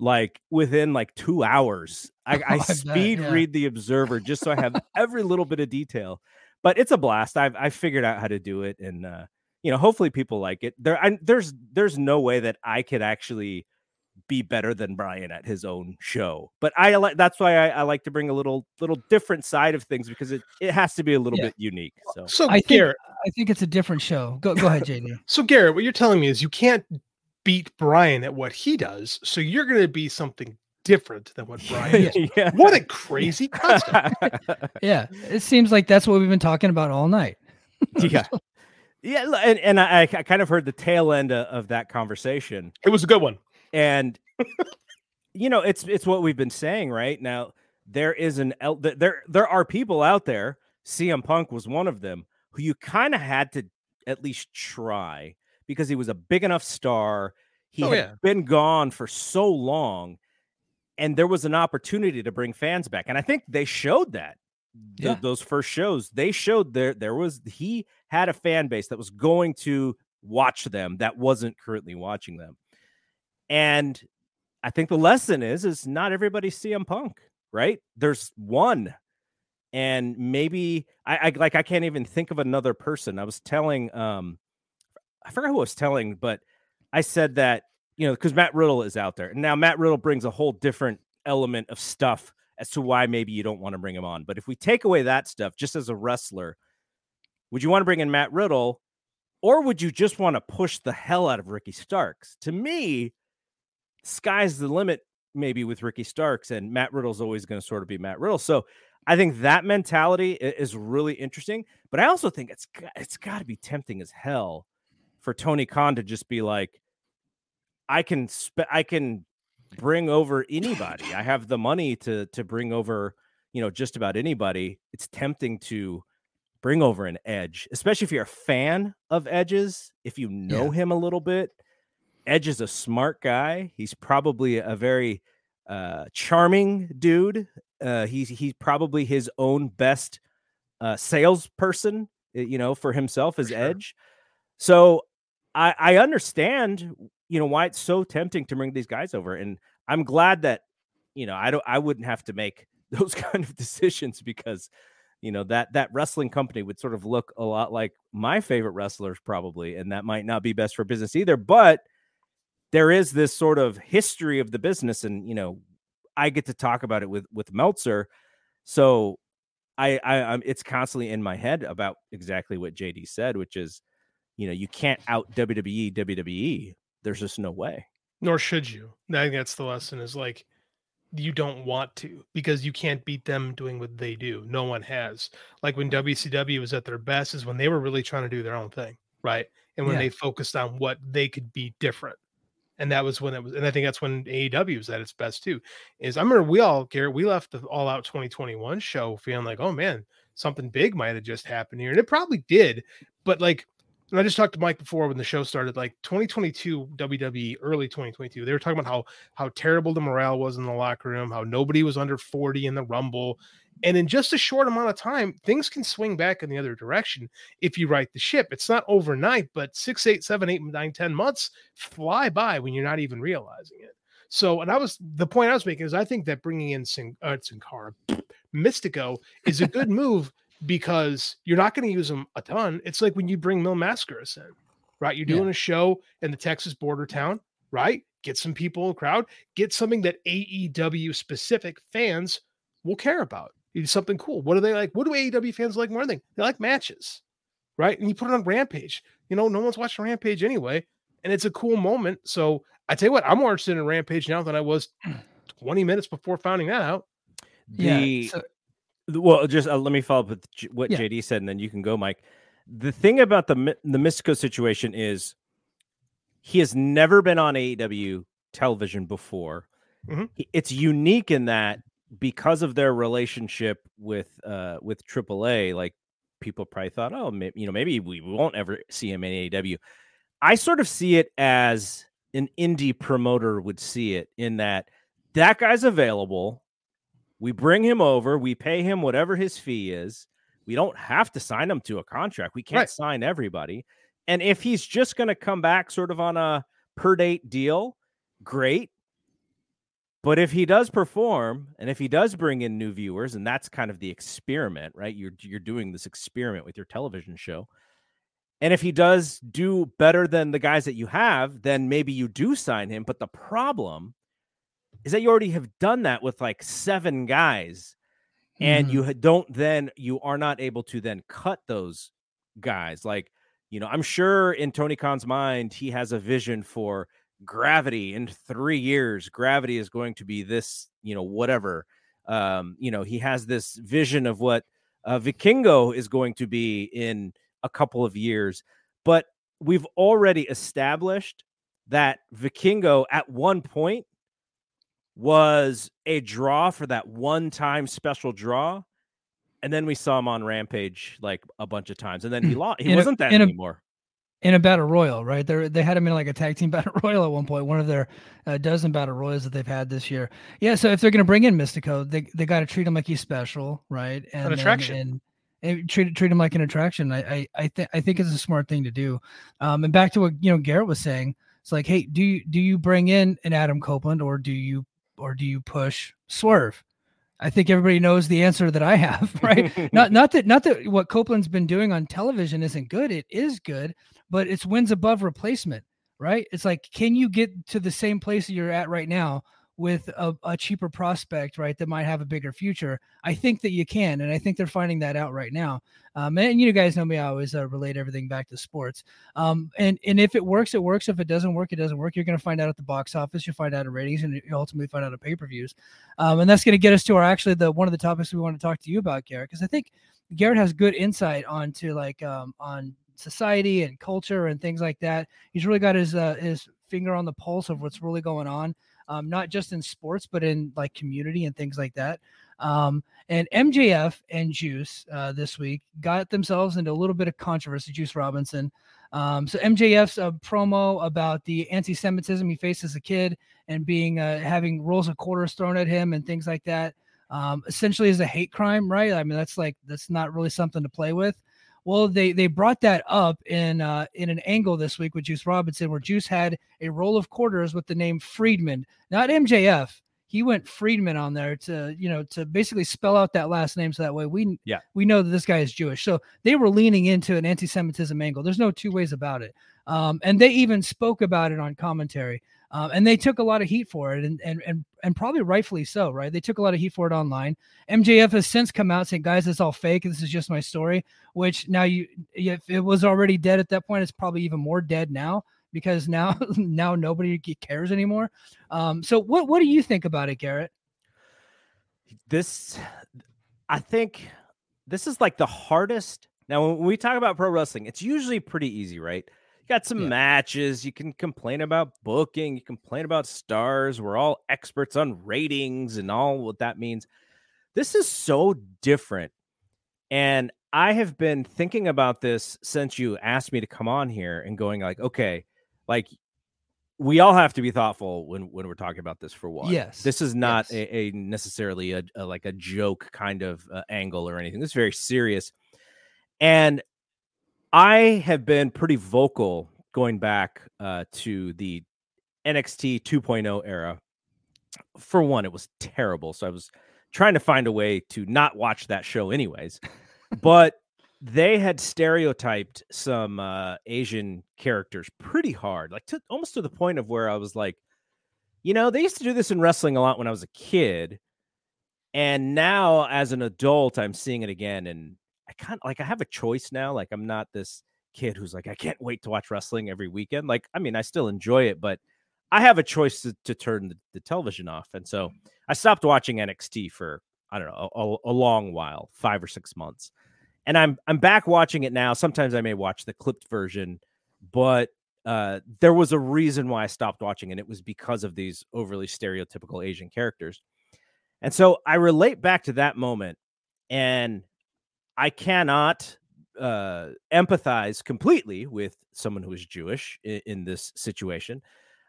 like within like two hours. I, I speed bet, yeah. read the Observer just so I have every little bit of detail. But it's a blast. I've I figured out how to do it, and uh, you know, hopefully people like it. There, I, there's there's no way that I could actually be better than Brian at his own show. But I like that's why I, I, like to bring a little little different side of things because it, it has to be a little yeah. bit unique. So, so I Garrett, think, I think it's a different show. Go go ahead, JD. so Garrett, what you're telling me is you can't beat Brian at what he does, so you're going to be something different than what Brian is. yeah. What a crazy concept! yeah, it seems like that's what we've been talking about all night. yeah. Yeah, and, and I, I kind of heard the tail end of, of that conversation. It was a good one. And you know, it's it's what we've been saying right now. There is an there there are people out there. CM Punk was one of them who you kind of had to at least try because he was a big enough star. He oh, had yeah. been gone for so long, and there was an opportunity to bring fans back. And I think they showed that. Yeah. Th- those first shows, they showed there there was he had a fan base that was going to watch them that wasn't currently watching them. And I think the lesson is is not everybody CM Punk, right? There's one. And maybe I, I like I can't even think of another person. I was telling um I forgot who I was telling, but I said that, you know, because Matt Riddle is out there. And now Matt Riddle brings a whole different element of stuff as to why maybe you don't want to bring him on. But if we take away that stuff, just as a wrestler, would you want to bring in Matt Riddle or would you just want to push the hell out of Ricky Starks? To me, sky's the limit maybe with Ricky Starks and Matt Riddle's always going to sort of be Matt Riddle. So I think that mentality is really interesting, but I also think it's it's got to be tempting as hell for Tony Khan to just be like I can sp- I can bring over anybody. I have the money to to bring over, you know, just about anybody. It's tempting to bring over an edge, especially if you're a fan of edges, if you know yeah. him a little bit Edge is a smart guy. He's probably a very uh, charming dude. Uh, he's he's probably his own best uh, salesperson, you know, for himself as sure. Edge. So I, I understand, you know, why it's so tempting to bring these guys over, and I'm glad that you know I don't I wouldn't have to make those kind of decisions because you know that that wrestling company would sort of look a lot like my favorite wrestlers probably and that might not be best for business either but there is this sort of history of the business and you know i get to talk about it with with meltzer so i i I'm, it's constantly in my head about exactly what jd said which is you know you can't out wwe wwe there's just no way nor should you i think that's the lesson is like you don't want to because you can't beat them doing what they do. No one has. Like when WCW was at their best is when they were really trying to do their own thing, right? And when Yeah. they focused on what they could be different. And that was when it was, and I think that's when AEW was at its best too. Is I remember we all, Garrett, we left the All Out 2021 show feeling like, oh man, something big might have just happened here. And it probably did. But like, and I just talked to Mike before when the show started, like 2022 WWE, early 2022, they were talking about how how terrible the morale was in the locker room, how nobody was under 40 in the rumble. And in just a short amount of time, things can swing back in the other direction if you right the ship. It's not overnight, but six, eight, seven, eight, nine, ten months fly by when you're not even realizing it. So, and I was the point I was making is I think that bringing in Sin, uh, Sin Cara, Mystico is a good move because you're not going to use them a ton. It's like when you bring Mil Mascaras in, right? You're Yeah. doing a show in the Texas border town, right? Get some people in the crowd, get something that AEW specific fans will care about. You do something cool. What do they like? What do AEW fans like more than anything? They like matches, right? And you put it on Rampage. You know, no one's watching Rampage anyway, and it's a cool moment. So I tell you what, I'm more interested in Rampage now than I was 20 minutes before finding that out. Yeah. So- The- Well, just uh, let me follow up with J- what Yeah. JD said, and then you can go, Mike. The thing about the the Mystico situation is he has never been on AEW television before. Mhm. It's unique in that because of their relationship with uh with AAA, like people probably thought, oh, may- you know, maybe we won't ever see him in AEW. I sort of see it as an indie promoter would see it in that that guy's available. We bring him over, we pay him whatever his fee is. We don't have to sign him to a contract. We can't Right. sign everybody. And if he's just going to come back sort of on a per date deal, great. But if he does perform and if he does bring in new viewers, and that's kind of the experiment, right? You're you're doing this experiment with your television show. And if he does do better than the guys that you have, then maybe you do sign him. But the problem is that you already have done that with like seven guys, and Mhm. you don't then you are not able to then cut those guys. Like, you know, I'm sure in Tony Khan's mind, he has a vision for gravity in three years. Gravity is going to be this, you know, whatever. Um, you know, he has this vision of what uh, Vikingo is going to be in a couple of years. But we've already established that Vikingo at one point was a draw for that one time special draw. And then we saw him on Rampage like a bunch of times. And then he lost. He In wasn't that in a- anymore. in a battle royal, right? They they had him in like a tag team battle royal at one point, one of their uh, dozen battle royals that they've had this year. Yeah, so if they're going to bring in Mystico, they they got to treat him like he's special, right? And then- attraction. and, and treat treat him like an attraction. I I I, th- I think it's a smart thing to do. Um, and back to what you know Garrett was saying, it's like, hey, do you do you bring in an Adam Copeland or do you or do you push Swerve? I think everybody knows the answer that I have, right? not not that not that what Copeland's been doing on television isn't good. It is good, but it's wins above replacement, right? It's like, can you get to the same place you're at right now with a, a cheaper prospect, right? That might have a bigger future. I think that you can, and I think they're finding that out right now. Um, and you guys know me; I always uh, relate everything back to sports. Um, and and if it works, it works. If it doesn't work, it doesn't work. You're going to find out at the box office. You'll find out in ratings, and you ultimately find out at pay per views. Um, and that's going to get us to our actually the one of the topics we want to talk to you about, Garrett, because I think Garrett has good insight onto like um, on society and culture and things like that. He's really got his uh, his finger on the pulse of what's really going on, um, not just in sports but in like community and things like that. Um, and MJF and Juice uh, this week got themselves into a little bit of controversy. Juice Robinson. Um, so MJF's uh, promo about the anti-Semitism he faced as a kid and being uh, having rolls of quarters thrown at him and things like that. Um, essentially, is a hate crime, right? I mean, that's like that's not really something to play with. Well, they they brought that up in uh, in an angle this week with Juice Robinson, where Juice had a roll of quarters with the name Friedman, not MJF. He went Friedman on there to you know to basically spell out that last name so that way we Yeah. we know that this guy is Jewish. So they were leaning into an anti-Semitism angle. There's no two ways about it. Um, and they even spoke about it on commentary. Um, and they took a lot of heat for it, and, and and and probably rightfully so, right? They took a lot of heat for it online. MJF has since come out saying, "Guys, it's all fake. This is just my story." Which now you, if it was already dead at that point, it's probably even more dead now because now now nobody cares anymore. Um, so what what do you think about it, Garrett? This, I think, this is like the hardest. Now, when we talk about pro wrestling, it's usually pretty easy, right? Got some Yeah. matches. You can complain about booking. You complain about stars. We're all experts on ratings and all what that means. This is so different. And I have been thinking about this since you asked me to come on here and going like, okay, like we all have to be thoughtful when when we're talking about this for one. Yes, This is not yes. a, a necessarily a, a like a joke kind of uh, angle or anything. This is very serious. And I have been pretty vocal going back uh, to the NXT 2.0 era. For one, it was terrible. So I was trying to find a way to not watch that show, anyways. but they had stereotyped some uh, Asian characters pretty hard, like to almost to the point of where I was like, you know, they used to do this in wrestling a lot when I was a kid. And now as an adult, I'm seeing it again. And I of like I have a choice now. Like I'm not this kid who's like, I can't wait to watch wrestling every weekend. Like, I mean, I still enjoy it, but I have a choice to, to turn the, the television off. And so I stopped watching NXT for I don't know a, a long while, five or six months, and I'm I'm back watching it now. Sometimes I may watch the clipped version, but uh, there was a reason why I stopped watching, and it was because of these overly stereotypical Asian characters. And so I relate back to that moment, and I cannot uh, empathize completely with someone who is Jewish in, in this situation.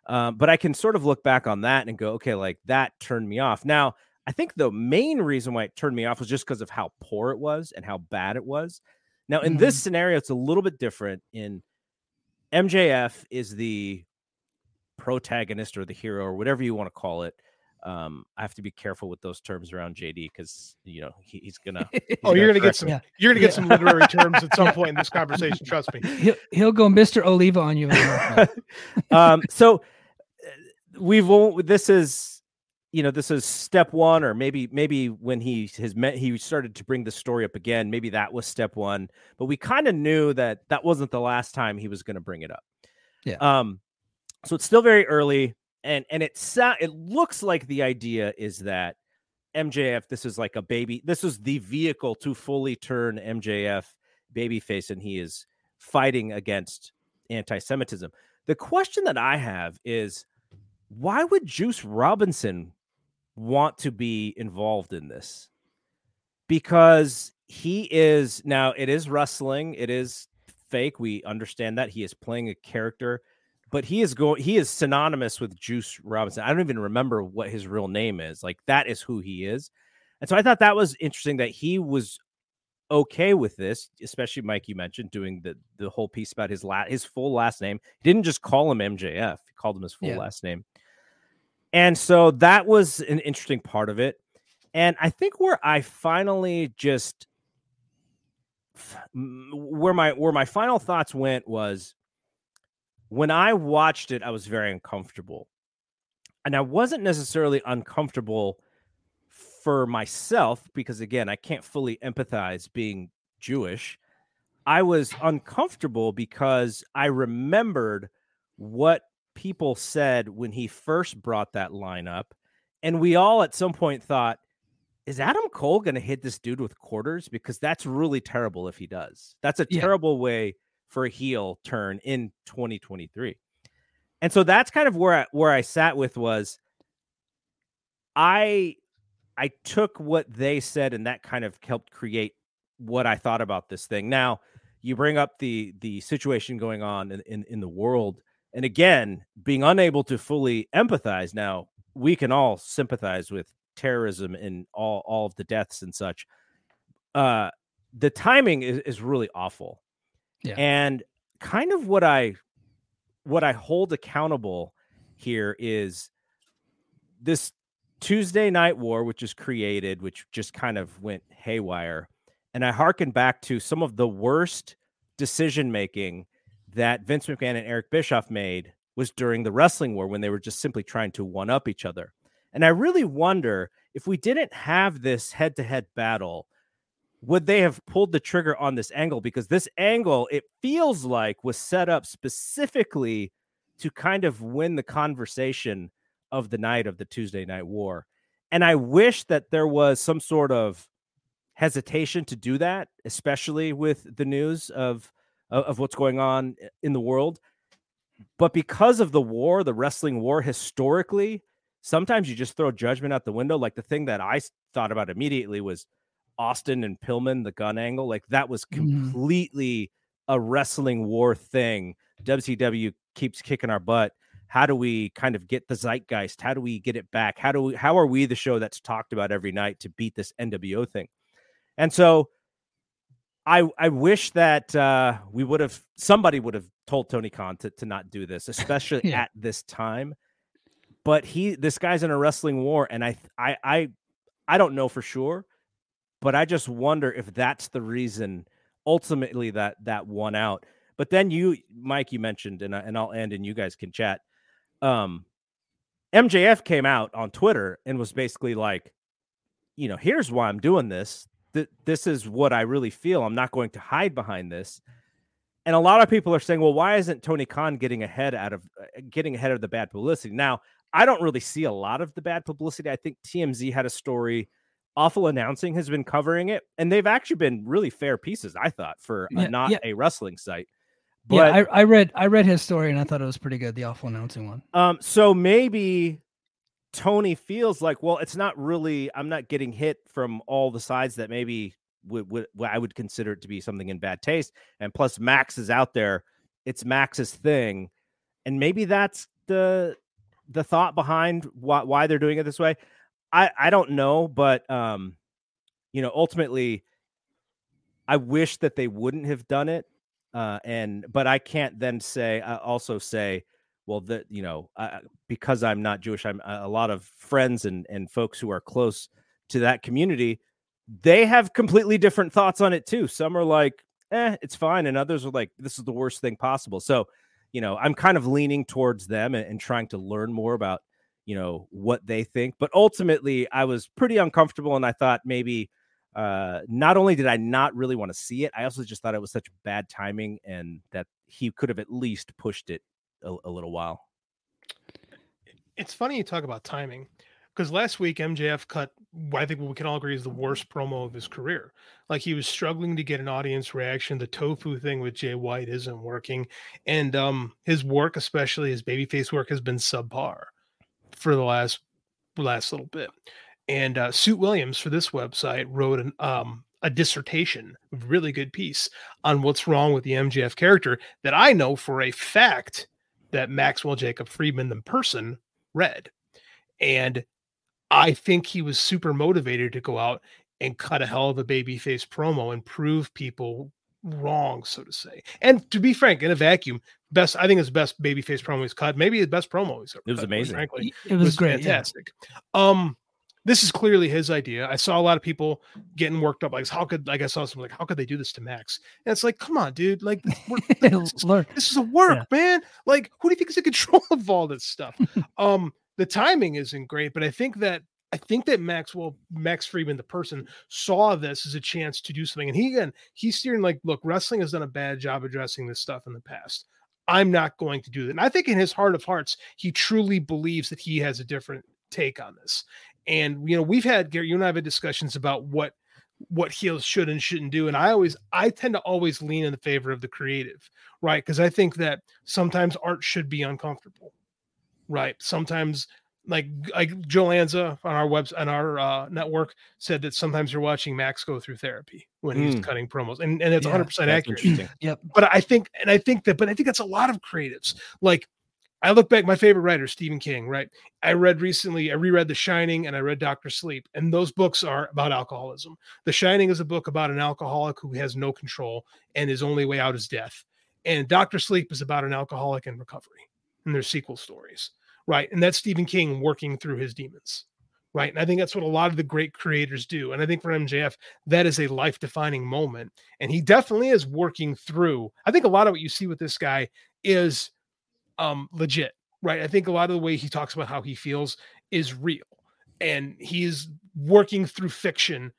Um, but I can sort of look back on that and go, okay, like that turned me off. Now, I think the main reason why it turned me off was just because of how poor it was and how bad it was. Now, in this scenario, it's a little bit different. In MJF is the protagonist or the hero or whatever you want to call it. Um, I have to be careful with those terms around JD because you know he, he's gonna. he's Oh, you're gonna get some. Yeah. You're gonna get Yeah. some literary terms at some point in this conversation. Trust me. he'll, he'll go Mr. Oliva on you. in a minute. um, so uh, we've all, this is you know this is step one or maybe maybe when he has met he started to bring the story up again maybe that was step one but we kind of knew that that wasn't the last time he was going to bring it up Yeah. um so it's still very early and and it it looks like the idea is that MJF this is like a baby this is the vehicle to fully turn MJF babyface and he is fighting against anti-semitism the question that I have is why would Juice Robinson want to be involved in this? Because he is now, it is wrestling, it is fake. We understand that he is playing a character, but he is going, he is synonymous with Juice Robinson. I don't even remember what his real name is. Like, that is who he is. And so I thought that was interesting that he was okay with this, especially Mike. You mentioned doing the the whole piece about his la- his full last name. He didn't just call him MJF; he called him his full Yeah. last name. And so that was an interesting part of it. And I think where I finally just where my where my final thoughts went was when I watched it, I was very uncomfortable. And I wasn't necessarily uncomfortable for myself because again, I can't fully empathize being Jewish. I was uncomfortable because I remembered what people said when he first brought that line up. And we all at some point thought, is Adam Cole going to hit this dude with quarters? Because that's really terrible if he does. That's a Yeah. terrible way for a heel turn in 2023. And so that's kind of where I, where I sat with was I I took what they said and that kind of helped create what I thought about this thing. Now, you bring up the the situation going on in, in, in the world. And again, being unable to fully empathize. Now, we can all sympathize with terrorism and all, all of the deaths and such. Uh the timing is, is really awful. Yeah. And kind of what I what I hold accountable here is this Tuesday night war, which is created, which just kind of went haywire. And I hearken back to some of the worst decision making that Vince McMahon and Eric Bischoff made was during the wrestling war when they were just simply trying to one up each other. And I really wonder if we didn't have this head to head battle, would they have pulled the trigger on this angle? Because this angle, it feels like, was set up specifically to kind of win the conversation of the night of the Tuesday night war. And I wish that there was some sort of hesitation to do that, especially with the news of of, what's going on eh, in the world. But because of the war, the wrestling war historically, sometimes you just throw judgment out the window. Like the thing that I thought about immediately was Austin and Pillman, the gun angle. Like that was Mhm. completely a wrestling war thing. WCW keeps kicking our butt. How do we kind of get the zeitgeist? How do we get it back? How do we how are we the show that's talked about every night to beat this NWO thing? And so I I wish that uh we would have somebody would have told Tony Khan to, to not do this, especially Yeah. at this time. But he this guy's in a wrestling war, and I I I I don't know for sure, but I just wonder if that's the reason ultimately that that won out. But then you, Mike, you mentioned, and I, and I'll end, and you guys can chat. Um, MJF came out on Twitter and was basically like, you know, here's why I'm doing this. Th- this is what I really feel. I'm not going to hide behind this. And a lot of people are saying, well, why isn't Tony Khan getting ahead out of uh, getting ahead of the bad publicity? Now, I don't really see a lot of the bad publicity. I think TMZ had a story. Awful announcing has been covering it, and they've actually been really fair pieces. I thought for Yeah, not yeah. a wrestling site. But yeah, I, I read I read his story and I thought it was pretty good. The awful announcing one. Um, so maybe Tony feels like, well, it's not really. I'm not getting hit from all the sides that maybe would, would I would consider it to be something in bad taste. And plus, Max is out there. It's Max's thing, and maybe that's the the thought behind why why they're doing it this way. I I don't know, but um, you know, ultimately, I wish that they wouldn't have done it. Uh, and but I can't then say uh, also say well that you know uh, because i'm not jewish i'm a lot of friends and and folks who are close to that community they have completely different thoughts on it too some are like eh it's fine and others are like this is the worst thing possible so you know i'm kind of leaning towards them and, and trying to learn more about you know what they think but ultimately i was pretty uncomfortable and i thought maybe uh not only did i not really want to see it i also just thought it was such bad timing and that he could have at least pushed it a, a little while It's funny you talk about timing because last week MJF cut I think what we can all agree is the worst promo of his career. Like he was struggling to get an audience reaction. The tofu thing with Jay White isn't working, and um, his work, especially his babyface work, has been subpar for the last last little bit. And uh, Suit Williams for this website wrote an um, a dissertation, a really good piece on what's wrong with the MJF character that I know for a fact that Maxwell Jacob Friedman, the person, read. And I think he was super motivated to go out and cut a hell of a babyface promo and prove people wrong, so to say. And to be frank, in a vacuum, best I think his best babyface promo he's cut, maybe his best promo he's ever It was cut, amazing. Frankly, It was, great. yeah. fantastic. Um, this is clearly his idea. I saw a lot of people getting worked up, like how could like I saw some like how could they do this to Max? And it's like, come on, dude, like this, is, this is a work, Yeah. man. Like, who do you think is in control of all this stuff? um, the timing isn't great, but I think that I think that Maxwell Max Friedman, the person, saw this as a chance to do something. And he again, he's steering like, look, wrestling has done a bad job addressing this stuff in the past. I'm not going to do that. And I think in his heart of hearts, he truly believes that he has a different take on this. And you know, we've had Gary, you and I have had discussions about what what heels should and shouldn't do. And I always I tend to always lean in the favor of the creative, right? Because I think that sometimes art should be uncomfortable. Right. Sometimes like like Joe Lanza on our webs on our uh, network said that sometimes you're watching Max go through therapy when he's Mm. cutting promos, and and it's Yeah, 100 percent accurate interesting. Yep. but I think, and I think that, but I think that's a lot of creatives. Like, I look back, my favorite writer, Stephen King, right? I read recently, I reread The Shining and I read Doctor Sleep, and those books are about alcoholism. The Shining is a book about an alcoholic who has no control and his only way out is death. And Doctor Sleep is about an alcoholic in recovery, and there's sequel stories, right? And that's Stephen King working through his demons. Right. And I think that's what a lot of the great creators do. And I think for MJF, that is a life defining moment. And he definitely is working through. I think a lot of what you see with this guy is um legit, right? I think a lot of the way he talks about how he feels is real. And he is working through fiction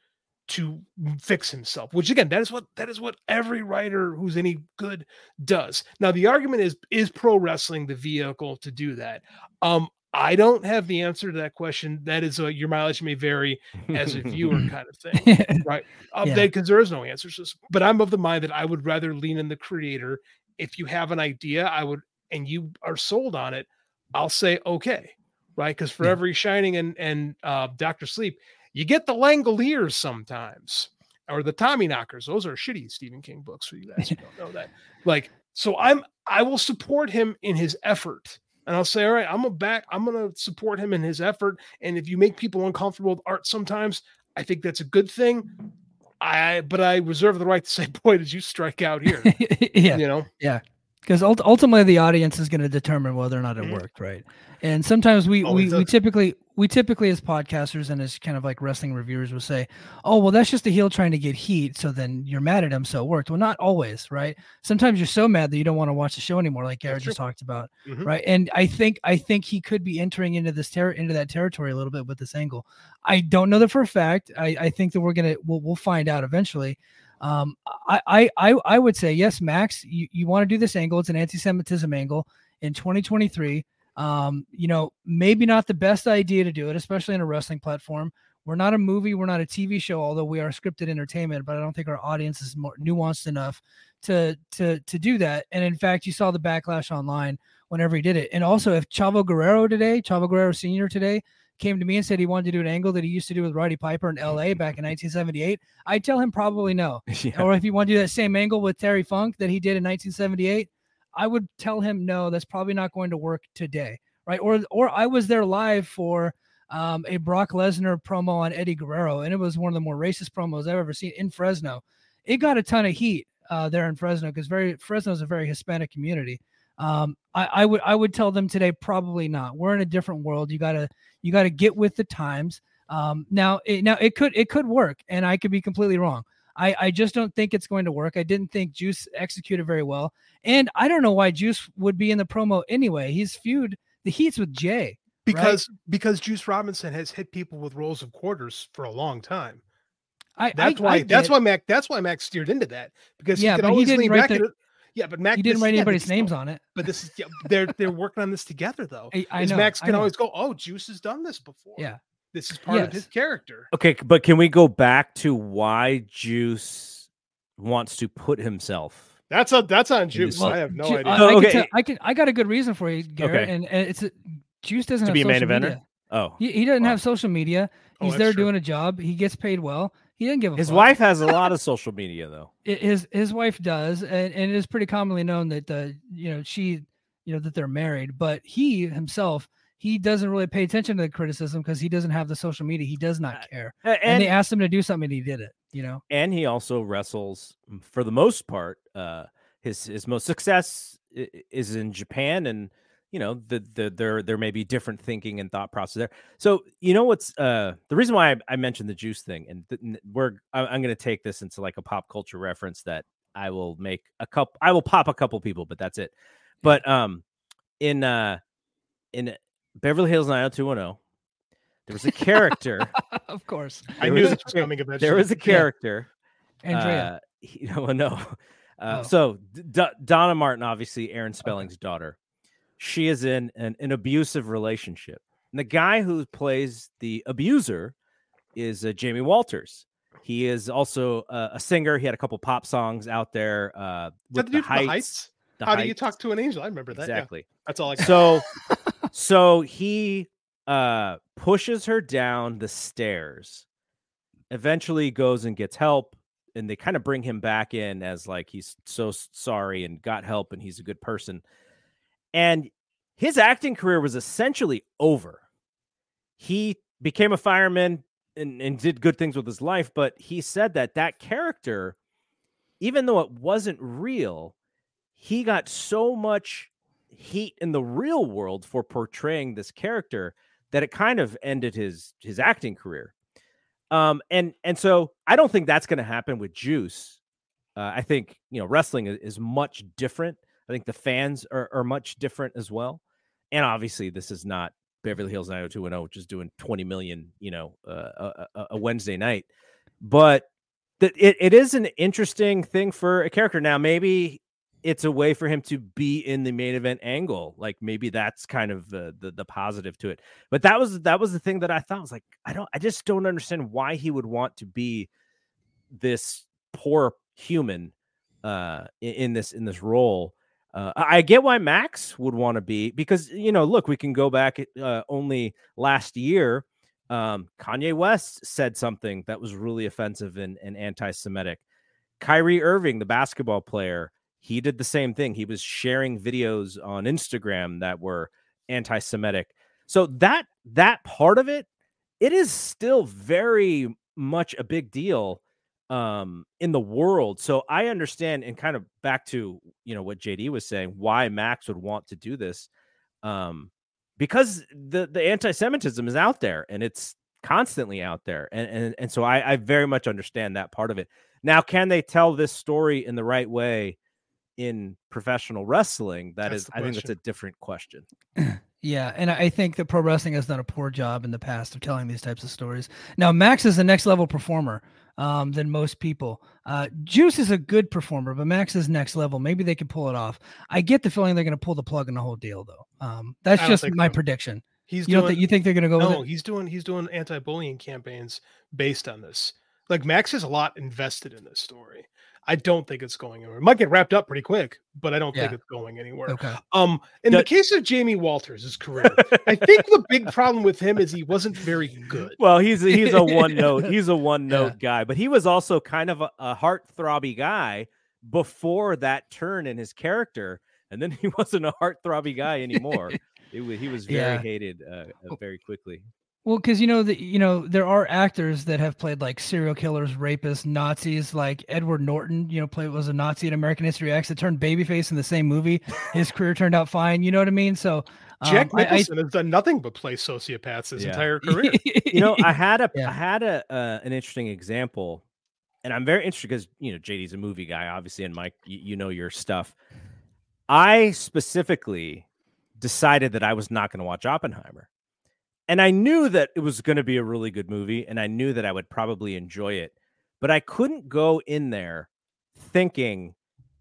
to fix himself, which again, that is what that is what every writer who's any good does. Now, the argument is is pro wrestling the vehicle to do that? Um, I don't have the answer to that question. That is a, your mileage may vary as a viewer kind of thing, right? Um, Yeah. Because there is no answer. So- But I'm of the mind that I would rather lean in the creator. If you have an idea, I would, and you are sold on it, I'll say okay, right? Because for Yeah. every Shining and and uh, Doctor Sleep, you get the Langoliers sometimes, or the Tommyknockers. Those are shitty Stephen King books for you guys who don't know that. Like, so I'm I will support him in his effort. And I'll say, all right, I'm gonna back, I'm gonna support him in his effort. And if you make people uncomfortable with art sometimes, I think that's a good thing. I but I reserve the right to say, boy, did you strike out here. yeah, You know, because ult- ultimately the audience is going to determine whether or not it Mhm. worked, right? And sometimes we Oh, we, we typically we typically as podcasters and as kind of like wrestling reviewers will say, "Oh, well, that's just a heel trying to get heat." So then you're mad at him, so it worked. Well, not always, right? Sometimes you're so mad that you don't want to watch the show anymore, like Garrett just talked about, Mhm. right? And I think I think he could be entering into this ter- into that territory a little bit with this angle. I don't know that for a fact. I, I think that we're gonna we'll, we'll find out eventually. Um, I, I I would say yes, Max. You you want to do this angle? It's an anti-Semitism angle in 2023. Um, you know, maybe not the best idea to do it, especially in a wrestling platform. We're not a movie, we're not a TV show, although we are scripted entertainment. But I don't think our audience is more nuanced enough to to to do that. And in fact, you saw the backlash online whenever he did it. And also, if Chavo Guerrero today, Chavo Guerrero Senior today, came to me and said he wanted to do an angle that he used to do with Roddy Piper in LA back in 1978, I'd tell him probably no. Yeah. Or if you want to do that same angle with Terry Funk that he did in 1978, I would tell him no, that's probably not going to work today. Right. Or or I was there live for um, a Brock Lesnar promo on Eddie Guerrero, and it was one of the more racist promos I've ever seen in Fresno. It got a ton of heat uh, there in Fresno because very Fresno is a very Hispanic community. Um, I, I would I would tell them today probably not. We're in a different world. You gotta you gotta get with the times. Um, now it, now it could it could work, and I could be completely wrong. I, I just don't think it's going to work. I didn't think Juice executed very well, and I don't know why Juice would be in the promo anyway. He's feud the heat's with Jay. because because Juice Robinson has hit people with rolls of quarters for a long time. I That's I, why I that's why Mac that's why Mac steered into that because Yeah, he could he always didn't lean back the- yeah, but Mac he didn't this- write anybody's this- names on it. But this is yeah, they're they're working on this together though. I, I know. Max I can know. always go, oh, Juice has done this before. Yeah. this is part of his character. Okay, but can we go back to why Juice wants to put himself? That's a that's on Juice. Juice. Well, I have no Ju- idea. I, Oh, I, okay. can tell, I can I got a good reason for you, Garrett. Okay. And, and it's a, Juice doesn't To have be a main social eventer? media. Oh, He, he doesn't Wow. have social media. Oh, He's that's there true. doing a job. He gets paid well. He didn't give a his fuck. wife has a lot of social media though. His his wife does, and, and it is pretty commonly known that uh, you know she you know that they're married. But he himself he doesn't really pay attention to the criticism because he doesn't have the social media. He does not care. A- And, And they asked him to do something, and he did it. You know. and he also wrestles mm, for the most part. Uh, his his most success is in Japan, and you know the the there there may be different thinking and thought process there. So you know what's uh the reason why I, I mentioned the juice thing, and th- we're I- I'm going to take this into like a pop culture reference that I will make a couple. I will pop a couple people, but that's it. But um, in uh in Beverly Hills 90210, there was a character. of course, I knew this was coming eventually. there was a character. Andrea. Uh, he, well, no. Uh, Oh. So D- D- Donna Martin, obviously Aaron Spelling's daughter, she is in an, an abusive relationship. And the guy who plays the abuser is uh, Jamie Walters. He is also uh, a singer. He had a couple pop songs out there. Uh, with the the dude from the heights. heights? The How do you talk to an angel? I remember that. yeah. Exactly. That's all I got. So, so he uh pushes her down the stairs. Eventually, goes and gets help, and they kind of bring him back in as like he's so sorry and got help, and he's a good person. And his acting career was essentially over. He became a fireman and, and did good things with his life, but he said that that character, even though it wasn't real, he got so much heat in the real world for portraying this character that it kind of ended his his acting career. Um, and and so I don't think that's going to happen with Juice. Uh, I think you know wrestling is, is much different. I think the fans are, are much different as well. And obviously, this is not Beverly Hills 90210, which is doing 20 million, you know, uh, a, a- Wednesday night. But it, it is an interesting thing for a character. Now, maybe it's a way for him to be in the main event angle. Like maybe that's kind of the, the the positive to it. But that was that was the thing that I thought was like I don't I just don't understand why he would want to be this poor human uh in, in this in this role. Uh, I get why Max would want to be because you know, look, we can go back uh, only last year. Um, Kanye West said something that was really offensive and, and anti-Semitic. Kyrie Irving, the basketball player, he did the same thing. He was sharing videos on Instagram that were anti-Semitic. So that that part of it, it is still very much a big deal um in the world. So I understand and kind of back to, you know, what JD was saying, why Max would want to do this. Um because the the anti-Semitism is out there and it's constantly out there. And and, and so I, I very much understand that part of it. Now, can they tell this story in the right way in professional wrestling? That That's is, I think that's a different question. Yeah, and I I think that pro wrestling has done a poor job in the past of telling these types of stories. Now, Max is the next level performer um, than most people. Uh, Juice is a good performer, but Max is next level. Maybe they can pull it off. I get the feeling they're going to pull the plug on the whole deal, though. Um, that's just my so. prediction. He's You don't doing think you think they're going to go no, he's doing he's doing anti-bullying campaigns based on this. Like Max has a lot invested in this story. I don't think it's going anywhere. It might get wrapped up pretty quick, but I don't think it's going anywhere. Okay. Um, in the case of Jamie Walters' his career, I think the big problem with him is he wasn't very good. Well, he's a, he's a one note he's a one Yeah. note guy, but he was also kind of a, a heartthrobby guy before that turn in his character, and then he wasn't a heartthrobby guy anymore. it was, he was very Yeah. hated uh, uh, very quickly. Well, because you know that you know there are actors that have played like serial killers, rapists, Nazis. Like Edward Norton, you know, played was a Nazi in American History X that turned babyface in the same movie. His career turned out fine. You know what I mean? So Jack um, I- I- Nicholson has done nothing but play sociopaths his Yeah. entire career. You know, I had a I Yeah. had a uh, an interesting example, and I'm very interested because you know JD's a movie guy, obviously, and Mike, you, you know your stuff. I specifically decided that I was not going to watch Oppenheimer. And I knew that it was going to be a really good movie and I knew that I would probably enjoy it. But I couldn't go in there thinking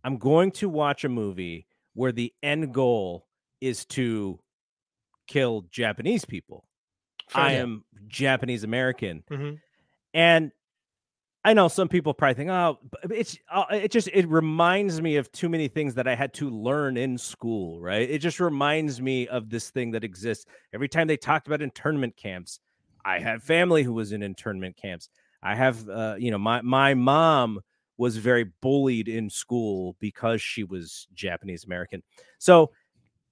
I'm going to watch a movie where the end goal is to kill Japanese people. I Fair. am Japanese American. Mhm. And I know some people probably think, oh, it's uh, it just it reminds me of too many things that I had to learn in school, right? It just reminds me of this thing that exists. Every time they talked about internment camps, I have family who was in internment camps. I have, uh, you know, my my mom was very bullied in school because she was Japanese American. So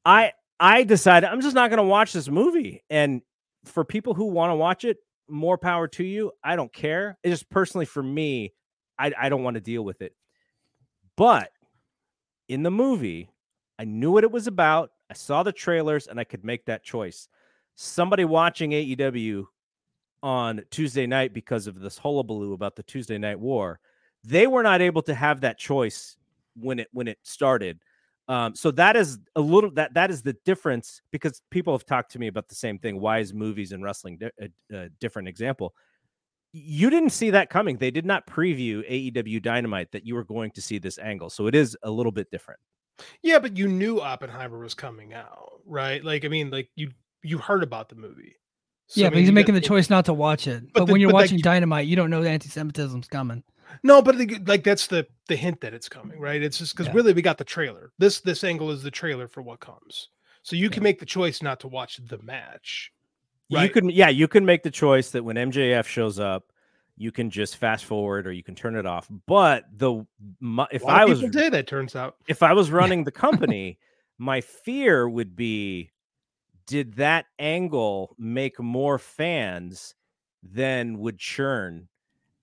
I I decided I'm just not going to watch this movie. And for people who want to watch it, more power to you. I don't care. It's just personally for me, I, I don't want to deal with it. But in the movie, I knew what it was about. I saw the trailers and I could make that choice. Somebody watching AEW on Tuesday night because of this hullabaloo about the Tuesday night war, they were not able to have that choice when it when it started. Um, so that is a little that that is the difference because people have talked to me about the same thing. Why is movies and wrestling di- a, a different example? You didn't see that coming. They did not preview AEW Dynamite that you were going to see this angle. So it is a little bit different. Yeah, but you knew Oppenheimer was coming out, right? Like, I mean, like you you heard about the movie. So, yeah, I but he's you making the choice not to watch it. But, But the- when you're but, watching you- Dynamite, you don't know the anti-Semitism's coming. No, but like that's the the hint that it's coming, right? It's just because Yeah. really we got the trailer. This this angle is the trailer for what comes. So you can Yeah. make the choice not to watch the match. You can, yeah, you can make the choice that when MJF shows up, you can just fast forward or you can turn it off. But the my, if I was did, that turns out. if I was running the company, my fear would be did that angle make more fans than would churn?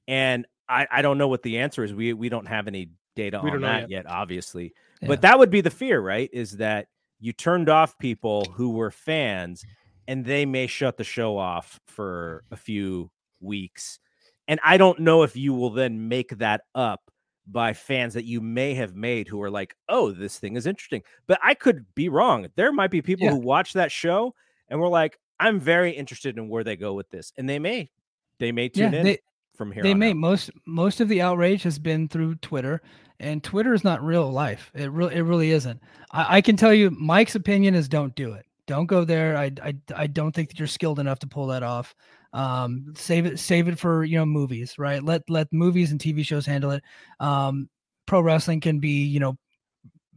And I, I don't know what the answer is. We we don't have any data We on don't that yet. yet, obviously. Yeah. But that would be the fear, right? Is that you turned off people who were fans and they may shut the show off for a few weeks. And I don't know if you will then make that up by fans that you may have made who are like, oh, this thing is interesting. But I could be wrong. There might be people Yeah. who watch that show and were like, I'm very interested in where they go with this. And they may, they may Yeah, tune in they from here. they may out. most most of the outrage has been through Twitter and Twitter is not real life. It really, it really isn't. I, I can tell you, Mike's opinion is don't do it. Don't go there. I, I, I don't think that you're skilled enough to pull that off. Um, save it, save it for you know movies, right? Let let movies and TV shows handle it. Um, pro wrestling can be you know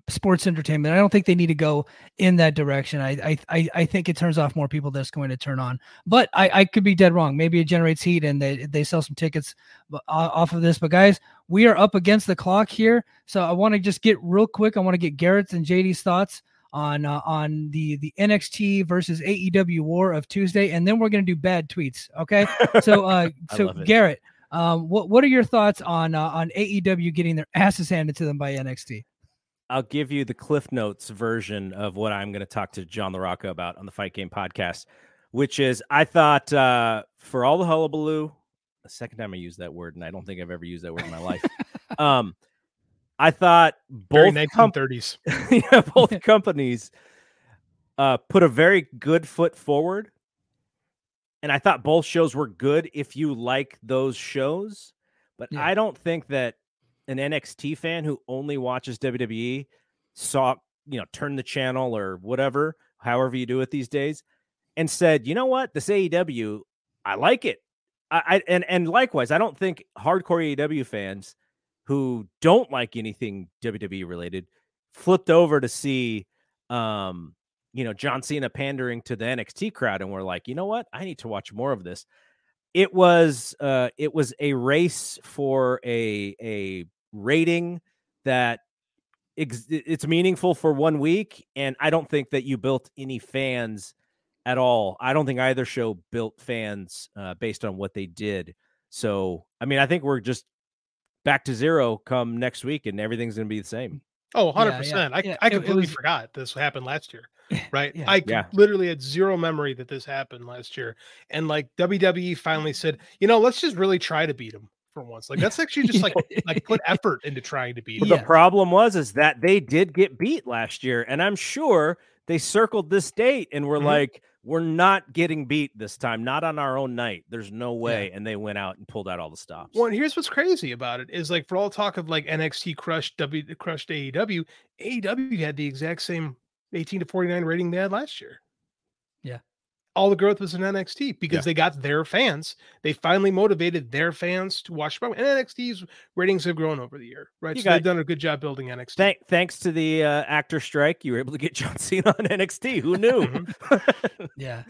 sports entertainment. I don't think they need to go in that direction. I I I think it turns off more people that's going to turn on. But I I could be dead wrong. Maybe it generates heat and they they sell some tickets off of this. But guys, we are up against the clock here, so I want to just get real quick. I want to get Garrett's and JD's thoughts on uh, on the the NXT versus AEW war of Tuesday, and then we're gonna do bad tweets. Okay, so uh, so Garrett. Um, what what are your thoughts on uh, on AEW getting their asses handed to them by NXT? I'll give you the Cliff Notes version of what I'm going to talk to John LaRocca about on the Fight Game podcast, which is I thought uh, for all the hullabaloo, the second time I used that word, and I don't think I've ever used that word in my life. um, I thought both 1930s, com- yeah, both companies uh, put a very good foot forward, and I thought both shows were good if you like those shows. But yeah. I don't think that an NXT fan who only watches WWE saw, you know, turn the channel or whatever, however you do it these days, and said, you know what, this AEW, I like it. I, I and and likewise, I don't think hardcore AEW fans who don't like anything WWE related flipped over to see um you know John Cena pandering to the NXT crowd and we're like, you know what? I need to watch more of this. It was uh it was a race for a a rating that ex- it's meaningful for one week and I don't think that you built any fans at all. I don't think either show built fans uh, based on what they did. So, I mean, I think we're just back to zero come next week and everything's going to be the same. Oh, 100%. Yeah, yeah. I, yeah, I completely was... forgot this happened last year. Right. I literally had zero memory that this happened last year. And like WWE finally said, you know, let's just really try to beat them for once. Like that's actually just like like put effort into trying to beat. Them. The problem was is that they did get beat last year, and I'm sure they circled this date and were mm-hmm. like, "We're not getting beat this time, not on our own night. There's no way." Yeah. And they went out and pulled out all the stops. Well, here's what's crazy about it is like for all talk of like NXT crushed W crushed AEW, AEW had the exact same 18 to 49 rating they had last year. Yeah all the growth was in NXT because yeah. they got their fans. They finally motivated their fans to watch And NXT's ratings have grown over the year, right? You so got, they've done a good job building NXT. Th- thanks to the uh, actor strike, you were able to get John Cena on NXT. Who knew? Mm-hmm. yeah,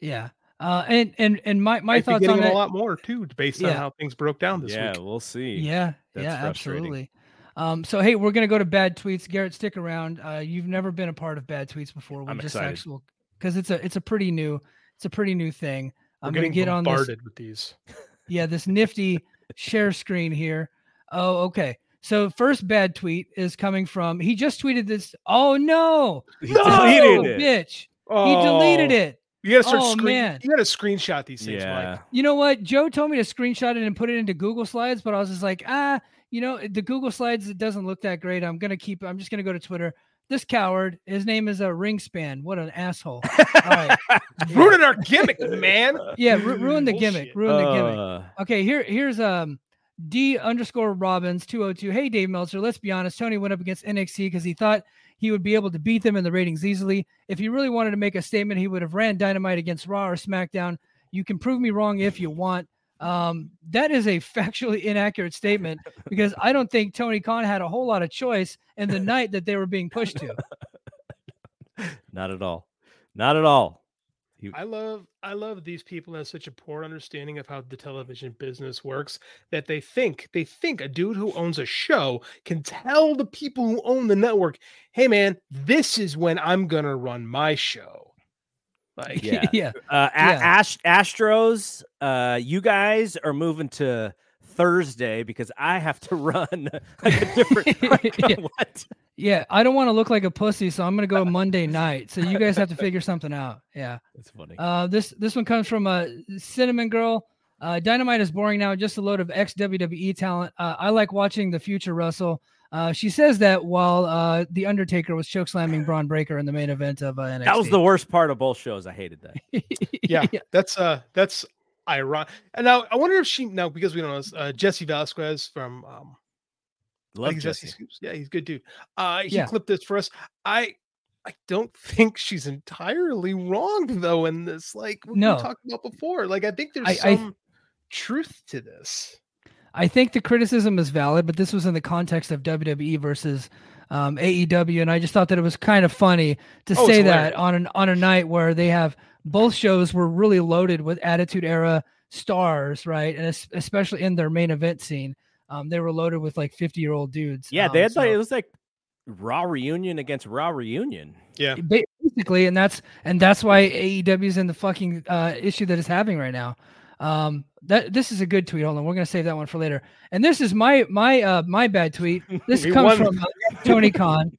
yeah. Uh, and and and my my Might thoughts on it, a lot more too, based yeah. on how things broke down this yeah, week. Yeah, we'll see. Yeah, That's yeah, absolutely. Um, so hey, we're gonna go to bad tweets. Garrett, stick around. Uh, you've never been a part of bad tweets before. We I'm just excited. actually because it's a it's a pretty new it's a pretty new thing. We're I'm gonna get on this. with these. Yeah, this nifty share screen here. Oh, okay. So first bad tweet is coming from he just tweeted this. Oh no, he deleted it. bitch. Oh. He deleted it. You gotta start. Oh screen- man, you gotta screenshot these things. Yeah. Mike. You know what? Joe told me to screenshot it and put it into Google Slides, but I was just like, ah, you know, the Google Slides it doesn't look that great. I'm gonna keep. I'm just gonna go to Twitter this coward, his name is a Ringspan. What an asshole! All right, ruining our gimmick, man. Yeah, ru- ruin the gimmick. Ruin the gimmick. Uh. Okay, here here's um D underscore Robbins 202. Hey Dave Meltzer, let's be honest. Tony went up against NXT because he thought he would be able to beat them in the ratings easily. If he really wanted to make a statement, he would have ran Dynamite against Raw or SmackDown. You can prove me wrong if you want. Um, that is a factually inaccurate statement because I don't think Tony Khan had a whole lot of choice in the night that they were being pushed to. Not at all. Not at all. He... I love I love these people have such a poor understanding of how the television business works that they think they think a dude who owns a show can tell the people who own the network, "Hey man, this is when I'm going to run my show." Like, yeah, yeah. Uh, yeah. Ast- Astros, uh, you guys are moving to Thursday because I have to run like a different. yeah. What? Yeah, I don't want to look like a pussy, so I'm gonna go Monday night. So you guys have to figure something out. Yeah, that's funny. Uh, this this one comes from a uh, cinnamon girl. Uh, Dynamite is boring now. Just a load of ex WWE talent. Uh, I like watching the future Russell. Uh, she says that while uh, the Undertaker was chokeslamming Bron Breakker in the main event of uh, NXT. That was the worst part of both shows. I hated that. yeah, yeah, that's uh, that's ironic. And now I wonder if she now because we don't know uh, Jesse Vasquez from um, Love Jesse Jesse. Scoops. Yeah, he's a good dude. Uh, he Yeah. clipped this for us. I I don't think she's entirely wrong though in this. Like what No. we talked about before. Like I think there's I- I- some truth to this. I think the criticism is valid, but this was in the context of WWE versus um, AEW, and I just thought that it was kind of funny to Oh, say that on an on a night where they have both shows were really loaded with Attitude Era stars, right, and es- especially in their main event scene, um, they were loaded with like fifty year old dudes. Yeah, um, they had like so- it was like Raw reunion against Raw reunion. Yeah. Basically and that's and that's why AEW is in the fucking uh, issue that it's having right now. Um, that this is a good tweet. Hold on, we're gonna save that one for later. And this is my my uh my bad tweet. This comes won. from uh, Tony Khan.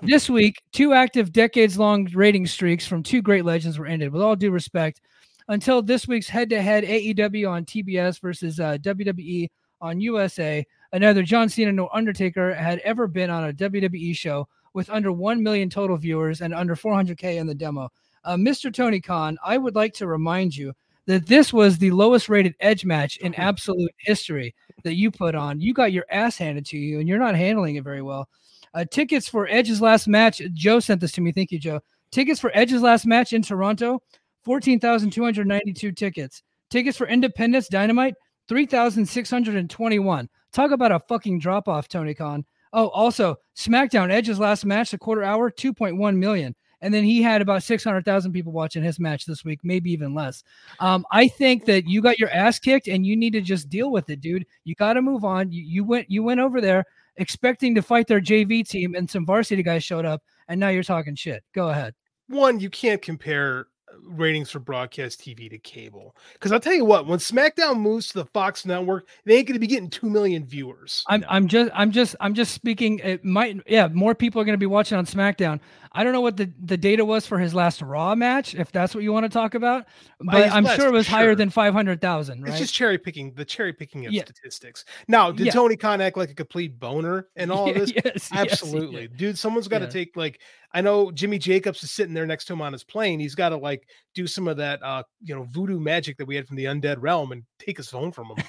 This week, two active decades long rating streaks from two great legends were ended. With all due respect, until this week's head to head AEW on TBS versus uh, WWE on USA, neither John Cena nor Undertaker had ever been on a WWE show with under 1 million total viewers and under 400K in the demo. Uh, Mr. Tony Khan, I would like to remind you that this was the lowest rated edge match in absolute history that you put on. You got your ass handed to you, and you're not handling it very well. Uh, tickets for Edge's last match, Joe sent this to me. Thank you, Joe. Tickets for Edge's last match in Toronto, 14,292 tickets. Tickets for Independence Dynamite, 3,621. Talk about a fucking drop off, Tony Khan. Oh, also, SmackDown Edge's last match, the quarter hour, 2.1 million. And then he had about 600,000 people watching his match this week, maybe even less. Um, I think that you got your ass kicked and you need to just deal with it, dude. You got to move on. You, you went you went over there expecting to fight their JV team and some varsity guys showed up and now you're talking shit. Go ahead. One, you can't compare uh, ratings for broadcast TV to cable. Because I'll tell you what, when SmackDown moves to the Fox network, they ain't gonna be getting two million viewers. I'm I'm just I'm just I'm just speaking. It might yeah, more people are going to be watching on SmackDown. I don't know what the, the data was for his last Raw match, if that's what you want to talk about, but his I'm last, sure it was for higher than five hundred thousand. Right? It's just cherry picking, the cherry picking of Yeah. statistics. Now, did Yeah. Tony Khan act like a complete boner and all of this? yes, yes, Absolutely. did. Dude, someone's got to Yeah. take like I know Jimmy Jacobs is sitting there next to him on his plane. He's got to like do some of that uh, you know, voodoo magic that we had from the undead realm and take his phone from him.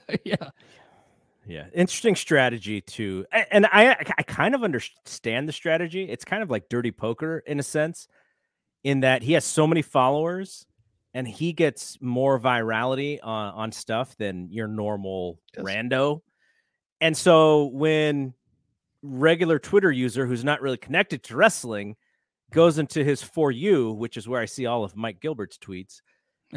yeah. Yeah, interesting strategy too, A- and I I kind of understand the strategy. It's kind of like dirty poker in a sense, in that he has so many followers, and he gets more virality on on stuff than your normal Yes. rando. And so when regular Twitter user who's not really connected to wrestling goes into his for you, which is where I see all of Mike Gilbert's tweets.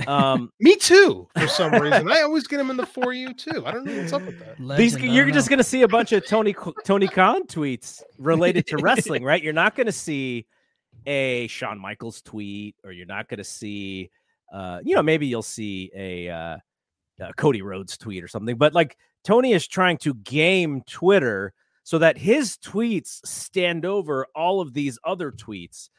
Um, Me too, for some reason. I always get him in the for you too. I don't know what's up with that. Legend, I you're don't just going to see a bunch of Tony Tony Khan tweets related to wrestling, right? You're not going to see a Shawn Michaels tweet, or you're not going to see, uh, you know, maybe you'll see a, uh, a Cody Rhodes tweet or something. But like Tony is trying to game Twitter so that his tweets stand over all of these other tweets.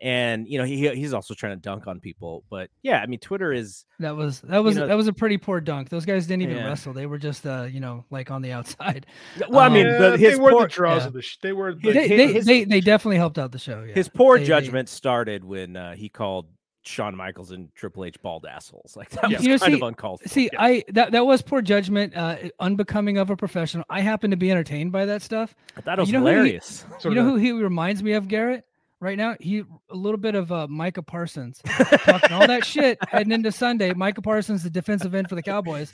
And you know he he's also trying to dunk on people, but yeah, I mean Twitter is That was that was know- that was a pretty poor dunk. Those guys didn't even Yeah. wrestle. They were just uh, you know, like on the outside. well, I mean Um, the, his they were poor, the draws yeah. of the sh- they were the, They, they, his- they, they definitely helped out the show. Yeah. his poor They- they- judgment started when uh, he called Shawn Michaels and Triple H bald assholes. Like that was You know, kind see- of uncalled for. See, I that that was poor judgment, uh, unbecoming of a professional. I happen to be entertained by that stuff. I thought it was you know who he- hilarious. sort you know who he reminds me of, Garrett? Right now, he a little bit of uh, Micah Parsons talking all that shit heading into Sunday. Micah Parsons, the defensive end for the Cowboys,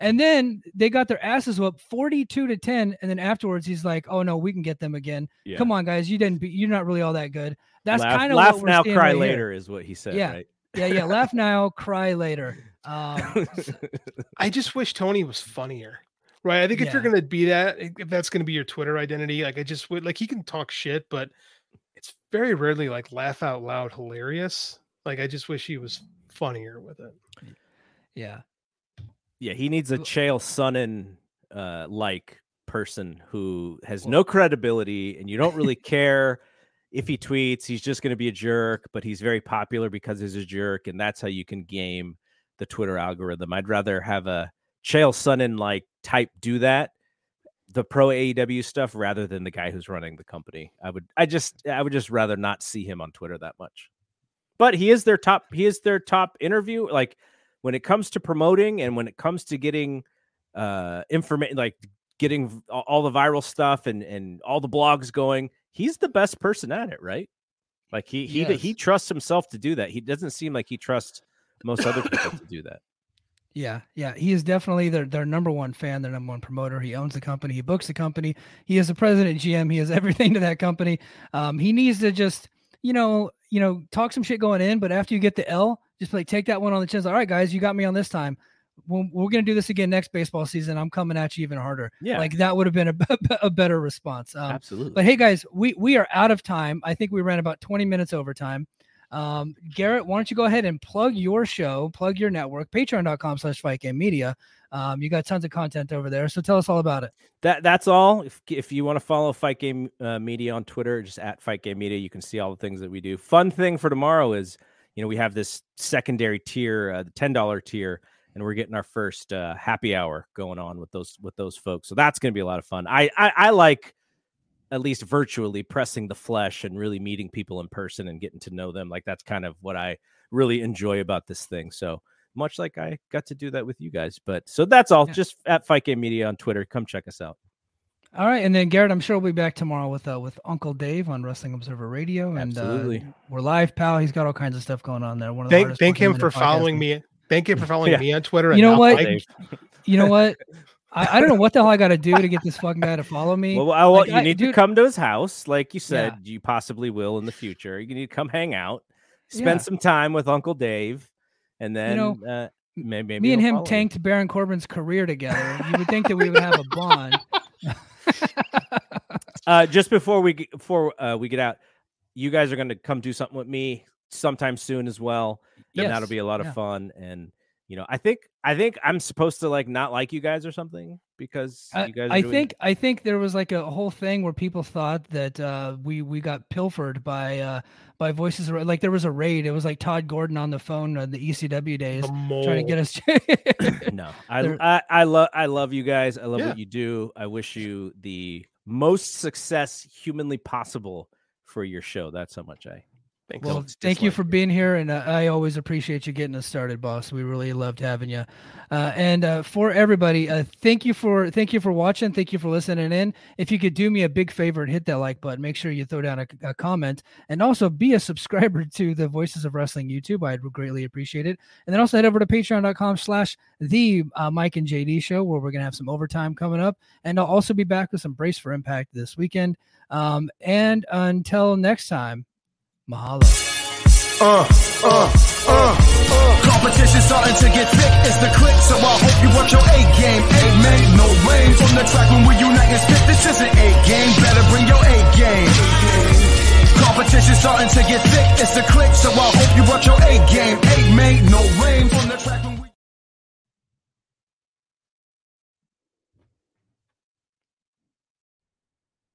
and then they got their asses whooped, forty-two to ten. And then afterwards, he's like, "Oh no, we can get them again. Yeah. Come on, guys, you didn't. Be, you're not really all that good." That's kind of laugh what we're now, cry right later is what he said. Yeah. Right? Yeah, yeah. Laugh now, cry later. Um, I just wish Tony was funnier. Right. I think if you're gonna be that, if that's gonna be your Twitter identity, like I just would like he can talk shit, but it's very rarely like laugh out loud hilarious. Like I just wish he was funnier with it. yeah. yeah, he needs a Well- Chael Sonnen uh, like person who has no credibility, and you don't really care if he tweets. He's just going to be a jerk, but he's very popular because he's a jerk, and that's how you can game the Twitter algorithm. I'd rather have a Chael Sonnen like type do that, the pro AEW stuff, rather than the guy who's running the company. I would, I just, I would just rather not see him on Twitter that much. But he is their top. He is their top interview. Like when it comes to promoting and when it comes to getting uh information like getting all all the viral stuff and and all the blogs going. He's the best person at it, right? Like he he he trusts himself to do that. He doesn't seem like he trusts most other people to do that. Yeah, yeah, he is definitely their their number one fan, their number one promoter. He owns the company, he books the company, he is the president, GM, he has everything to that company. Um, he needs to just, you know, you know, talk some shit going in, but after you get the L, just like take that one on the chin. All right, guys, you got me on this time. We're, we're gonna do this again next baseball season. I'm coming at you even harder. Yeah, Like that would have been a, a better response. Um, absolutely. but hey, guys, we we are out of time. I think we ran about 20 minutes over time. Um, Garrett, why don't you go ahead and plug your show, plug your network, patreon.com slash fight game media. Um, you got tons of content over there. So tell us all about it. that that's all. If if you want to follow Fight Game uh, Media on Twitter, just at Fight Game Media, you can see all the things that we do. Fun thing for tomorrow is, you know, we have this secondary tier, uh, the ten dollar tier, and we're getting our first uh, happy hour going on with those with those folks. So that's going to be a lot of fun. I, I I like at least virtually pressing the flesh and really meeting people in person and getting to know them. Like that's kind of what I really enjoy about this thing. So much like I got to do that with you guys. But so that's all. Yeah. Just at Fight Game Media on Twitter. Come check us out. All right, and then Garrett, I'm sure we'll be back tomorrow with uh, with Uncle Dave on Wrestling Observer Radio, and Absolutely. uh, we're live, pal. He's got all kinds of stuff going on there. One of the Thank hardest thank him for following podcasting. me. Thank you for following Yeah. me on Twitter. You know what? You know what? I, I don't know what the hell I got to do to get this fucking guy to follow me. Well, I, well Like, you I- need to come to his house, like you said. Yeah. You possibly will in the future. You need to come hang out, spend Yeah. some time with Uncle Dave, and then know, uh, may- maybe me and him follow you. tanked Baron Corbin's career together. You would think that we would have a bond. Uh, just before we get, before uh, we get out, you guys are going to come do something with me sometime soon as well, and that'll be a lot of yeah. fun. And you know, I think I think I'm supposed to like not like you guys or something because I, you guys. Are I doing- think I think there was like a whole thing where people thought that uh, we we got pilfered by uh, by voices like there was a raid. It was like Tod Gordon on the phone on the ECW days trying to get us. no i i, I love i love you guys i love Yeah. what you do i wish you the most success humanly possible for your show that's how much i Thanks. Well, thank you for being here, and uh, I always appreciate you getting us started, boss. We really loved having you. Uh, and uh, for everybody, uh, thank you for thank you for watching. Thank you for listening in. If you could do me a big favor and hit that like button, make sure you throw down a, a comment, and also be a subscriber to the Voices of Wrestling YouTube. I'd greatly appreciate it. And then also head over to Patreon.com/slash the uh, Mike and JD Show, where we're gonna have some overtime coming up, and I'll also be back with some Brace for Impact this weekend. Um, and until next time, mahalo. Uh, uh, uh. Competition starting to get thick. It's the click, so I hope you watch your A game. A make no rain from the track when we unite and spit. This isn't A game. Better bring your A game. Competition starting to get thick. It's the click, so I hope you watch your A game. A make no rain from the track when we.